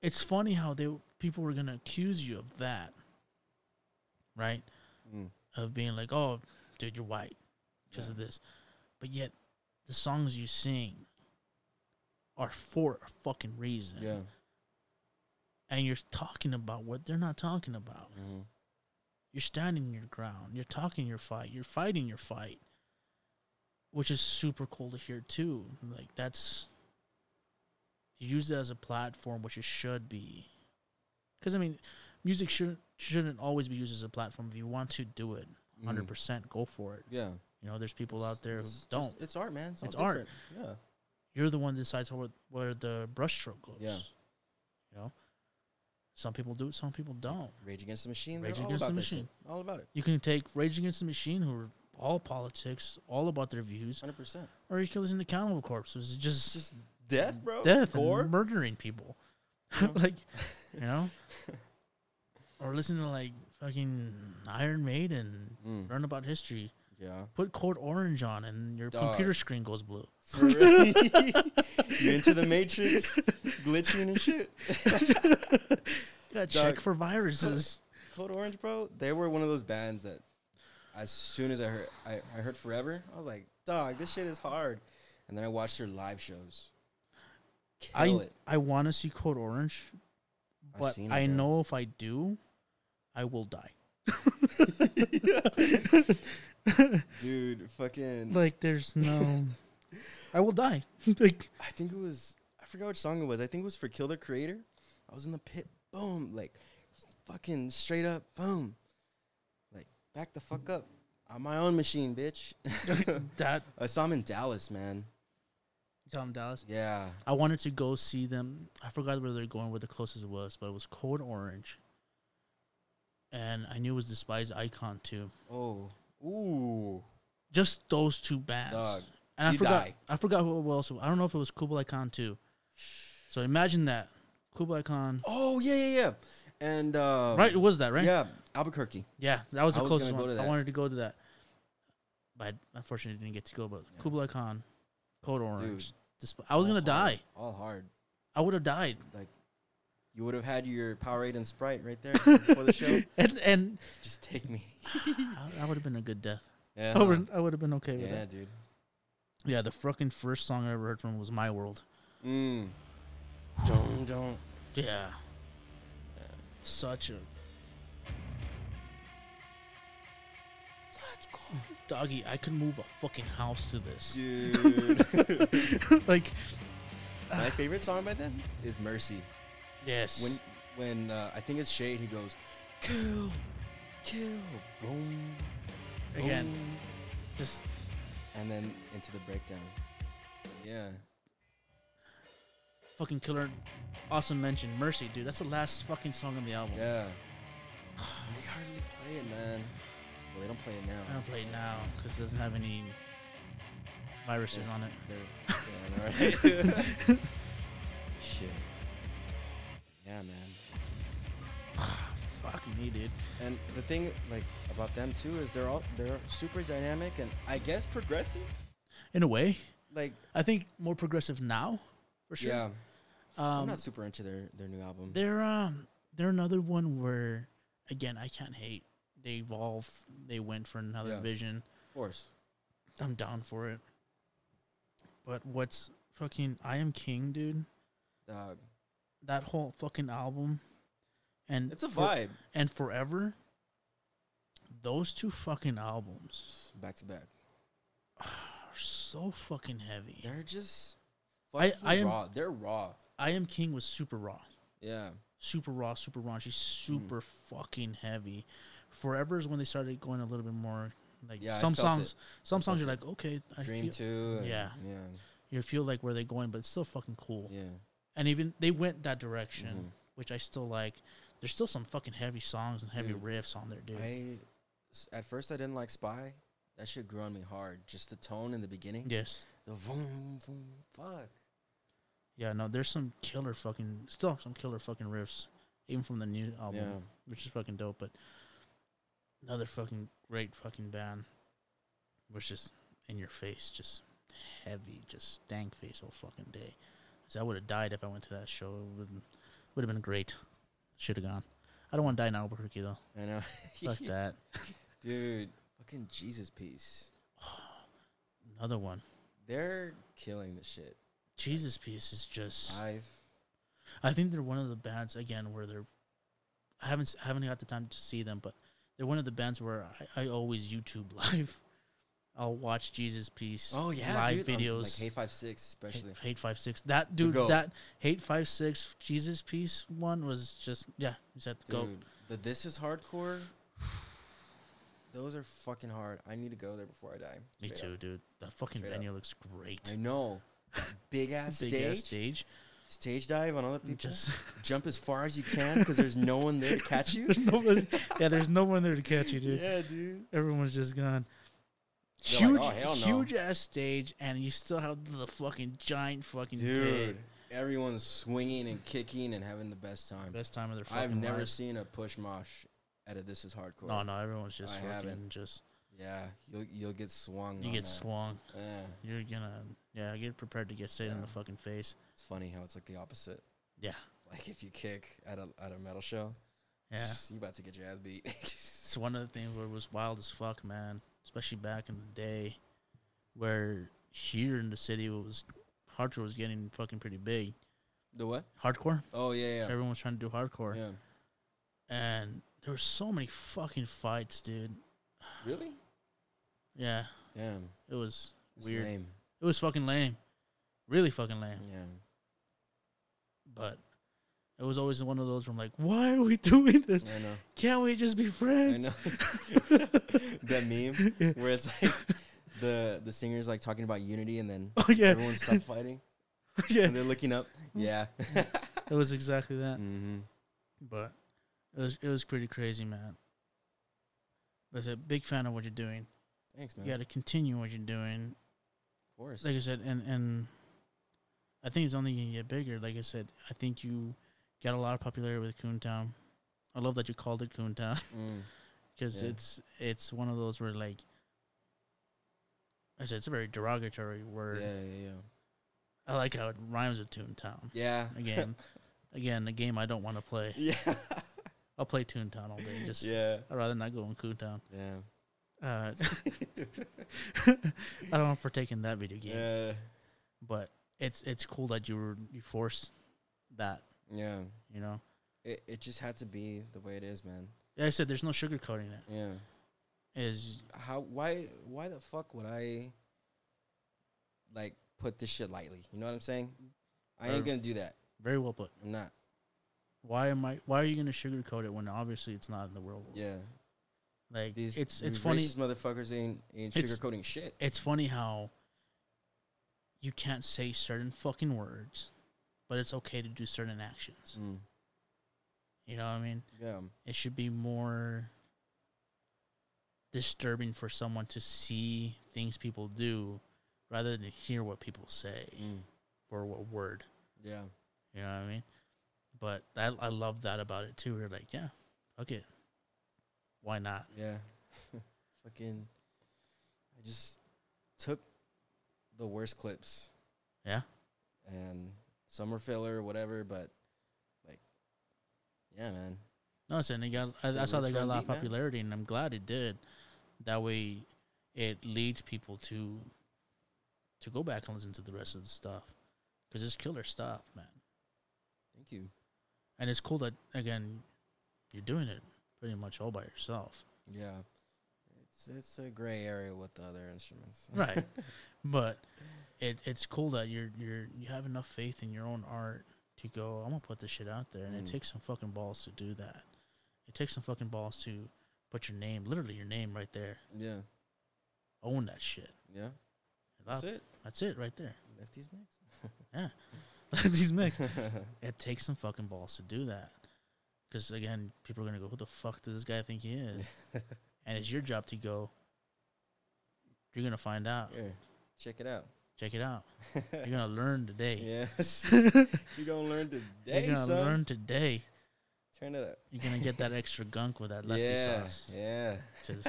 it's funny how they people were gonna accuse you of that, right? Mm. Of being like, "Oh, dude, you're white because Yeah. of this," but yet the songs you sing are for a fucking reason. Yeah. and you're talking about what they're not talking about. hmm You're standing your ground. You're talking your fight. You're fighting your fight, which is super cool to hear too. Like that's you use it as a platform, which it should be. Because I mean, music shouldn't shouldn't always be used as a platform. If you want to do it, Mm-hmm. 100 percent, go for it. Yeah. You know, there's people out there who It's just- don't. it's art, man. It's, It's art. different. You're the one that decides where where the brushstroke goes. Yeah. You know, some people do it, some people don't. Rage Against the Machine. Rage Against about the. Machine. All about it. You can take Rage Against the Machine, who are all politics, all about their views, Hundred percent. or you can listen to Cannibal Corpse, which is It's just just death, bro. death Gore. murdering people. You know? like, you know? or listen to like fucking Iron Maiden, Mm. learn about history. Yeah. Put Code Orange on, and your Dog. computer screen goes blue. You into the Matrix, glitching and shit. Gotta check for viruses. Code Orange, bro. They were one of those bands that, as soon as I heard, I, I heard Forever, I was like, dog, this shit is hard. And then I watched their live shows. Kill I it. I want to see Code Orange, but I bro. know if I do, I will die. Dude, fucking. like, there's no. I will die. like, I think it was. I forgot which song it was. I think it was for Kill the Creator. I was in the pit. Boom. Like, fucking straight up. Boom. Like, back the fuck up. On my own machine, bitch. that. I saw him in Dallas, man. Him Dallas. Yeah. I wanted to go see them. I forgot where they're going, where the closest it was, but it was Code Orange. And I knew it was Despised Icon too. Oh. Ooh. Just those two bands. Dog. and I forgot. die. I forgot who else. I don't know if it was Kublai Khan too. So imagine that Kublai Khan. Oh, yeah, yeah, yeah. And, uh. right, it was that right? Yeah. Albuquerque. Yeah, that was the I closest go one. I wanted to go to that, but I unfortunately didn't get to go. But Yeah. Kublai Khan, Code Orange. Dude. Desp- I was gonna hard. die. All hard. I would have died. You would have had your Powerade and Sprite right there before the show. and and Just take me. that would have been a good death. Yeah. I would I would have been okay with Yeah, that. dude. Yeah, the fucking first song I ever heard from was My World. Mm. Don't, don't. Yeah. such a doggy. I could move a fucking house to this. dude. like, My favorite song by them is "Mercy." Yes. When when uh, I think it's Shade, he goes, "Kill, kill, boom." Again, just and then into the breakdown. Yeah, fucking killer. Awesome mention. Mercy, dude. That's the last fucking song on the album. yeah. they hardly play it, man. Well, they don't play it now. I don't play it now because it doesn't have any viruses Yeah. on it. They're yeah, right? Shit. Yeah, man. Fuck me, dude. And the thing, like, about them too is they're all they're super dynamic and I guess progressive. In a way, Like, I think more progressive now, for sure. yeah, I'm Um, not super into their their new album. they're um, they're another one where, again, I can't hate. They evolved. They went for another Yeah. vision. Of course. I'm down for it. But what's fucking I Am King, dude? Dog. That whole fucking album, and It's a for- vibe. and forever. Those two fucking albums Back to back. are so fucking heavy. They're just I- fucking I am- raw. They're raw. I Am King was super raw. Yeah. super raw, super raunchy, Mm. super fucking heavy. Forever is when they started going a little bit more like Yeah, some songs. it. Some songs you're it. like, okay, I Dream feel, two. and- Yeah. Yeah. you feel like where they're going, but it's still fucking cool. Yeah. And even they went that direction, Mhm. which I still like. There's still some fucking heavy songs and heavy Dude, riffs on there, dude. I at first I didn't like Spy. That shit grew on me hard. Just the tone in the beginning. yes. The boom boom. Fuck. Yeah, no, there's some killer fucking still some killer fucking riffs, even from the new album, Yeah. which is fucking dope. But another fucking great fucking band, which is in your face, just heavy, just stank face all fucking day. I would have died if I went to that show. It would would have been great. Should have gone. I don't want to die in Albuquerque though. I know. Fuck that. Dude. Fucking Jesus piece. Another one. They're killing the shit. Jesus Piece is just. I've I think they're one of the bands again where they're. I haven't I haven't got the time to see them, but they're one of the bands where I, I always YouTube live. I'll watch Jesus Piece. Oh yeah, live dude. um, videos. like Hey Five Six especially. Hate, Hate Five Six. That dude. That Hate Five Six Jesus Piece one was just yeah. You said go. the This Is Hardcore. Those are fucking hard. I need to go there before I die. Me too, up. dude. That fucking Straight up. venue looks great. I know. Big ass Big stage, ass stage. stage dive on other people. Just Jump as far as you can because there's no one there to catch you. there's nobody. yeah, there's no one there to catch you, dude. yeah, dude. Everyone's just gone. Huge, like, "Oh, no." huge ass stage, and you still have the fucking giant fucking Dude, pit. everyone's swinging and kicking and having the best time. Best time of their fucking I've never lives. seen a push mosh at a This Is Hardcore. No, no, everyone's just I fucking just Yeah, you'll you'll get swung. you get that. swung. Yeah, You're gonna yeah, get prepared to get sit in the fucking face. it's funny how it's like the opposite. Yeah, Like if you kick at a at a metal show, yeah. you about to get your ass beat. It's one of the things where it was wild as fuck, man. Especially back in the day, where here in the city it was hardcore was getting fucking pretty big. the what? Hardcore, Oh yeah, yeah, everyone was trying to do hardcore, yeah. and there were so many fucking fights, dude. Really? Yeah, Damn, it was it's weird. lame. It was fucking lame, really fucking lame. Yeah. But it was always one of those where I'm like, why are we doing this? I know. Can't we just be friends? I know. that meme where it's like the the singer's like talking about unity and then Oh yeah, everyone stopped fighting yeah. and they're looking up. Yeah. It was exactly that. mm-hmm. But it was it was pretty crazy, man. But I a big fan of what you're doing. Thanks, man. You got to continue what you're doing. of course. Like I said, and and I think it's only gonna get bigger. Like I said, I think you got a lot of popularity with Coontown. I love that you called it Coontown Mm. because Yeah. it's it's one of those where like I said it's a very derogatory word. Yeah, yeah, yeah. I like how it rhymes with Toontown. Yeah. Again, again, a game I don't want to play. yeah. I'll play Toontown all day. Just yeah. I'd rather not go in Coontown. Yeah. Uh, I don't want to partake in that video game, Yeah. but it's it's cool that you were you forced that. Yeah. You know, it, it just had to be the way it is, man. Like I said, there's no sugarcoating it. Yeah. Is How? Why? Why the fuck would I? Like put this shit lightly. You know what I'm saying? I ain't gonna do that. very well put. I'm not. Why am I? Why are you gonna sugarcoat it when obviously it's not in the real world? Yeah. Like These it's these it's funny. racist motherfuckers ain't ain't It's- sugarcoating shit. It's funny how you can't say certain fucking words, but it's okay to do certain actions. Mm. You know what I mean? Yeah. It should be more disturbing for someone to see things people do rather than hear what people say Mm. or what word. Yeah. You know what I mean? But I I love that about it too. We're like, yeah, fuck it. Why not? Yeah. Fucking. I just took the worst clips Yeah. and some were filler, or whatever. But like, yeah, man. No, and it got. I, I saw they got a lot of deep, man. popularity, and I'm glad it did. That way, it leads people to to go back and listen to the rest of the stuff because it's killer stuff, man. Thank you. And it's cool that again, you're doing it pretty much all by yourself, Yeah. It's it's a gray area with the other instruments. right? but it it's cool that you're you're you have enough faith in your own art to go. I'm gonna put this shit out there, and it Mm. takes some fucking balls to do that. It takes some fucking balls to put your name, literally your name, right there. yeah. Own that shit. Yeah. That's it. That's it right there. Lefties mix. yeah. These mix. It takes some fucking balls to do that. Because again, people are gonna go, "Who the fuck does this guy think he is?" And it's your job to go. You're gonna find out. Here, check it out. Check it out. You're gonna learn today. yes. You're gonna learn today, You're gonna son. learn today. Turn it up. You're gonna get that extra gunk with that lefty yeah. sauce. Yeah. Just-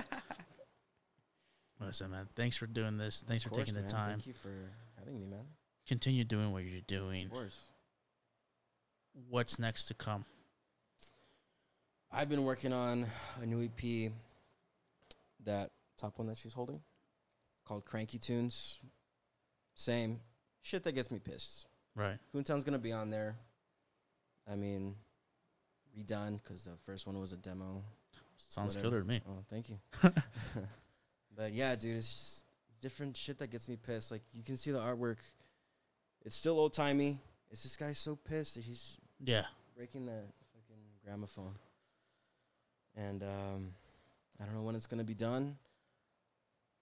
Listen, man. Thanks for doing this. Thanks Of for course, taking the man. time. Thank you for having me, man. Continue doing what you're doing. Of course. What's next to come? I've been working on a new EP, that top one that she's holding, called Cranky Tunes. Same shit that gets me pissed. Right. Coontown's gonna be on there. I mean, redone because the first one was a demo. Sounds Whatever. killer to me. Oh, thank you. but yeah, dude, it's different shit that gets me pissed. Like you can see the artwork. It's still old timey. It's this guy so pissed that he's Yeah. breaking the fucking gramophone. And um, I don't know when it's gonna be done.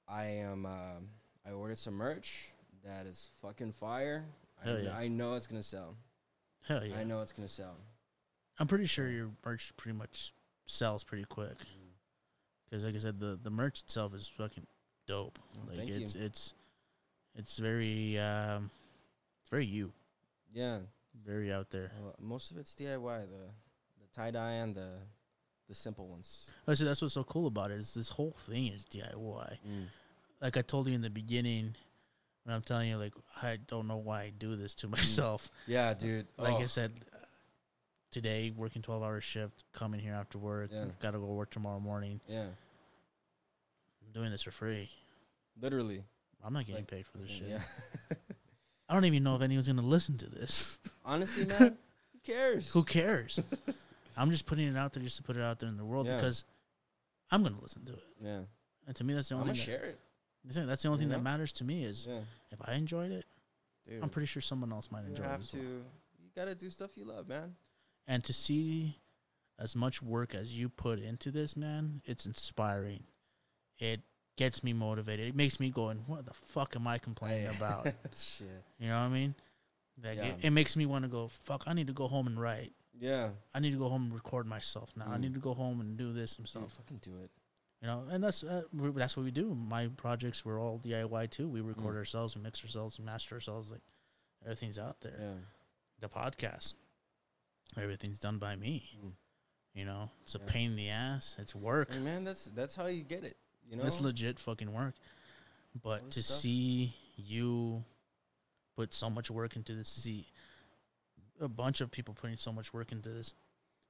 I am. Um, I ordered some merch that is fucking fire. I, Hell kn- yeah. I know it's gonna sell. Hell yeah. I know it's gonna sell. I'm pretty sure your merch pretty much sells pretty quick. Because, like I said, the, the merch itself is fucking dope. Oh, like it's you. it's it's very um, it's very you, Yeah, very out there. well, most of it's DIY. The the tie dye and the the simple ones. Oh, I said that's what's so cool about it is this whole thing is DIY. Mm. Like I told you in the beginning, when I'm telling you, like I don't know why I do this to mm. myself. Yeah, dude. Like Oh, I said, today working 12 hour shift, coming here after work, Yeah. got to go work tomorrow morning. yeah, I'm doing this for free. literally. I'm not getting Like, paid for this shit. Yeah. I don't even know if anyone's gonna listen to this. Honestly, man, who cares? Who cares? I'm just putting it out there just to put it out there in the world Yeah. because I'm gonna listen to it. Yeah, And to me, that's the I'm only gonna thing. share it. That, that's the only You thing that matters to me is Yeah, if I enjoyed it, dude. I'm pretty sure someone else might you enjoy it. have to. well. You gotta do stuff you love, man. And to see as much work as you put into this, man, it's inspiring. It gets me motivated. It makes me going, "What the fuck am I complaining about?" Shit. You know what I mean? Like Yeah. it, it makes me want to go, "Fuck! I need to go home and write. Yeah. I I need to go home and record myself now. I Mm. need to go home and do this and Dude, stuff." fucking do it. You know, and that's uh, we that's what we do. My projects were all DIY too. We record Mm. ourselves, we mix ourselves, we master ourselves. Like everything's out there. Yeah. The podcast, everything's done by me. Mm. You know, it's a Yeah. pain in the ass. It's work. Hey, man, that's that's how you get it. You know. It's legit fucking work. But to stuff. see you put so much work into this, to see a bunch of people putting so much work into this,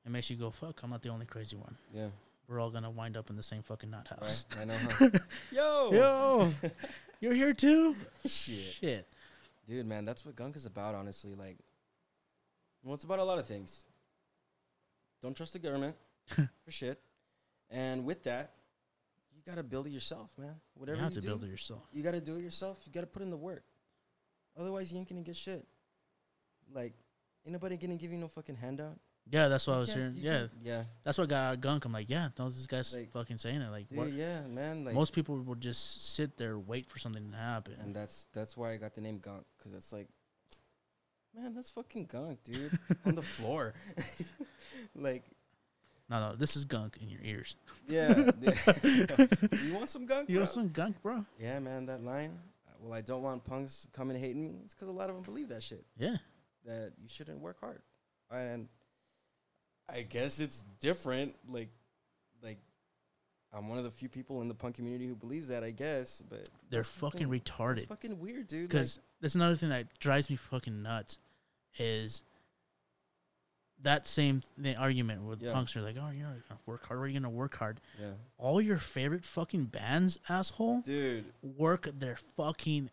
it makes you go, "Fuck! I'm not the only crazy one. yeah. We're all gonna wind up in the same fucking nut house." Right. I know. Huh? Yo. Yo, you're here too. Shit. Shit. Dude, man, that's what gunk is about. Honestly, like, well, it's about a lot of things. Don't trust the government for shit. And with that, you gotta build it yourself, man. Whatever you you to do, build it yourself. you gotta do it yourself. You gotta put in the work. Otherwise, you ain't gonna get shit. Like, ain't nobody gonna give you no fucking handout. Yeah, that's what I was hearing. Yeah, yeah, that's what got out of gunk. I'm like, yeah, those this guy's Like, fucking saying it. Like, dude, what? yeah, man. Like, Most people would just sit there, wait for something to happen. and that's that's why I got the name Gunk because it's like, man, that's fucking gunk, dude, on the floor. like, no, no, this is gunk in your ears. yeah, you want some gunk? You bro? want some gunk, bro? Yeah, man, that line. Well, I don't want punks coming hating me. It's because a lot of them believe that shit. Yeah. That you shouldn't work hard, and I guess it's different. Like, like I'm one of the few people in the punk community who believes that. I guess, but They're that's fucking It's retarded. fucking weird, dude. Like, Because that's another thing that drives me fucking nuts is that same thing, argument with Yeah. punks are like, oh, you're not gonna work hard. Are you gonna work hard? yeah, All your favorite fucking bands, asshole, dude. work their fucking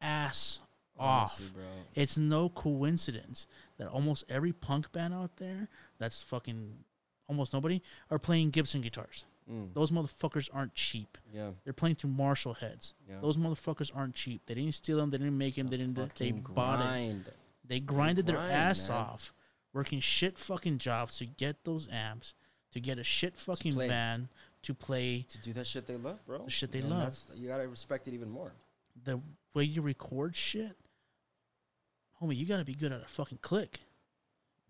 ass off. Honestly, bro. It's no coincidence that almost every punk band out there, that's fucking almost nobody, are playing Gibson guitars. Mm, Those motherfuckers aren't cheap. yeah, They're playing through Marshall heads. yeah. Those motherfuckers aren't cheap. They didn't steal them. They didn't make them. They didn't. They bought it. They grinded their grind, ass man. off, working shit fucking jobs to get those amps, to get a shit fucking band to play to do that shit they love, bro. The shit they And love. You gotta respect it even more. the way you record shit. Homie, you gotta be good at a fucking click.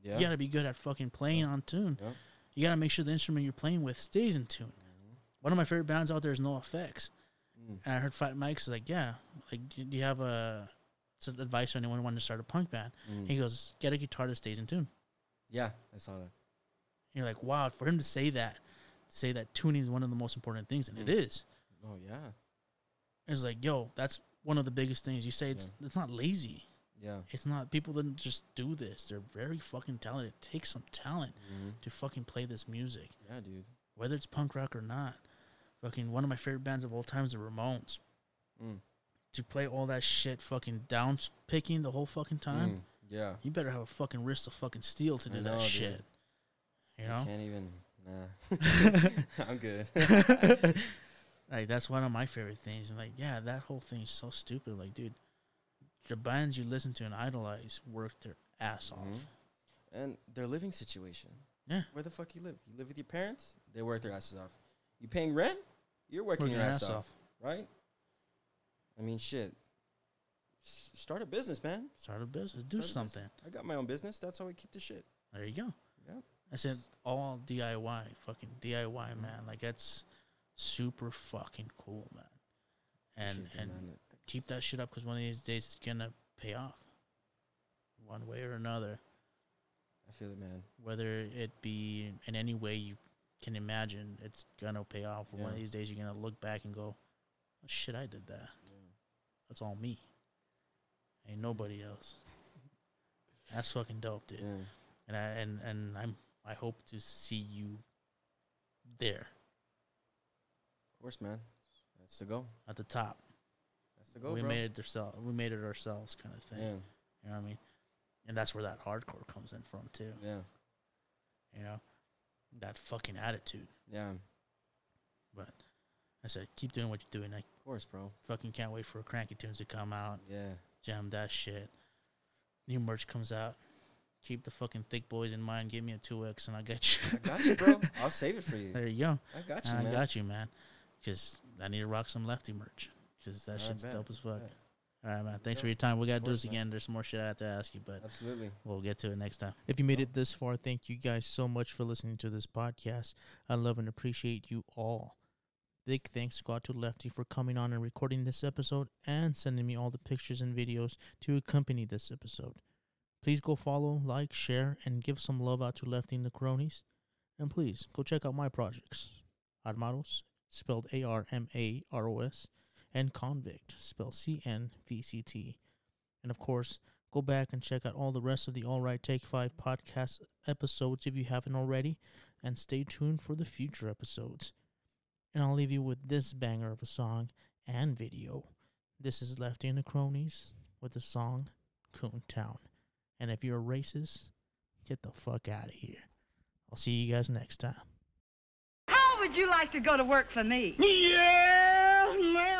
Yeah. You gotta be good at fucking playing on tune. Yeah. You gotta make sure the instrument you're playing with stays in tune. One of my favorite bands out there is NOFX. Mm. And I heard Fat Mike's like, yeah, like, do you have a some advice for anyone wanting to start a punk band? Mm. He goes, get a guitar that stays in tune. Yeah, I saw that. And you're like, wow, for him to say that, say that tuning is one of the most important things, and it Mm. is. Oh yeah, It's like, yo, that's one of the biggest things. You say it's it's not lazy. Yeah. It's not people didn't just do this. They're very fucking talented. It takes some talent Mhm. to fucking play this music, Yeah, dude. whether it's punk rock or not. Fucking one of my favorite bands of all time is the Ramones. Mm. To play all that shit, fucking down picking the whole fucking time, Mm. Yeah. you better have a fucking wrist of fucking steel to do know, that dude. shit. You know? I Can't even. Nah. I'm good. like that's one of my favorite things. And like, yeah, that whole thing is so stupid. Like, dude, the bands you listen to and idolize work their ass Mhm. off. and their living situation. Yeah. Where the fuck you live? You live with your parents? They work their asses off. You paying rent? You're working Working your ass, ass off, off. right? I mean, shit. S- start a business, man. Start a business, do Start something. I got my own business. That's how I keep the shit. There you go. Yeah. I said all DIY, fucking DIY, Mhm. man. Like that's super fucking cool, man. And Shit, and man. Keep that shit up because one of these days it's gonna pay off, one way or another. I feel it, man. Whether it be in any way you can imagine, it's gonna pay off. One of these days you're gonna look back and go, oh, "Shit, I did that. That's all me. Ain't nobody else." That's fucking dope, dude. Yeah. and I and and I'm I hope to see you there Of course, man. That's the go. at the top. That's the go, we bro. made it ourselves. We made it ourselves, kind of thing. yeah. You know what I mean? And that's where that hardcore comes in from too. Yeah. You know, that fucking attitude. Yeah. But I said, keep doing what you're doing. I Of course, bro. fucking can't wait for Cranky Tunes to come out. Yeah. Jam that shit. New merch comes out. Keep the fucking thick boys in mind. Give me a two X, and I got you. I got you, bro. I'll save it for you. there you go. I got you, I man. got you, man. Because I need to rock some lefty merch. Because that I shit's bet, dope as fuck. All right, man. Thanks Yeah, for your time. We got to do course, this man. again. There's some more shit I have to ask you, but Absolutely. we'll get to it next time. If you made it this far, thank you guys so much for listening to this podcast. I love and appreciate you all. Big thanks go out to Lefty for coming on and recording this episode and sending me all the pictures and videos to accompany this episode. Please go follow, like, share, and give some love out to Lefty and the Cronies. And please go check out my projects Armaros, spelled A R M A R O S, and Convict, spelled C N V C T. And of course, go back and check out all the rest of the All Right Take 5 podcast episodes if you haven't already, and stay tuned for the future episodes. And I'll leave you with this banger of a song and video. This is Lefty and the Cronies with the song Coon Town. And if you're a racist, get the fuck out of here. I'll see you guys next time. How would you like to go to work for me? Yes,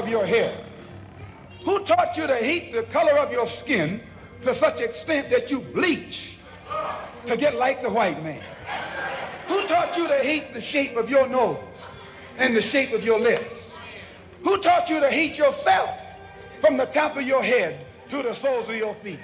of your hair? Who taught you to hate the color of your skin to such extent that you bleach to get like the white man? Who taught you to hate the shape of your nose and the shape of your lips? Who taught you to hate yourself from the top of your head to the soles of your feet?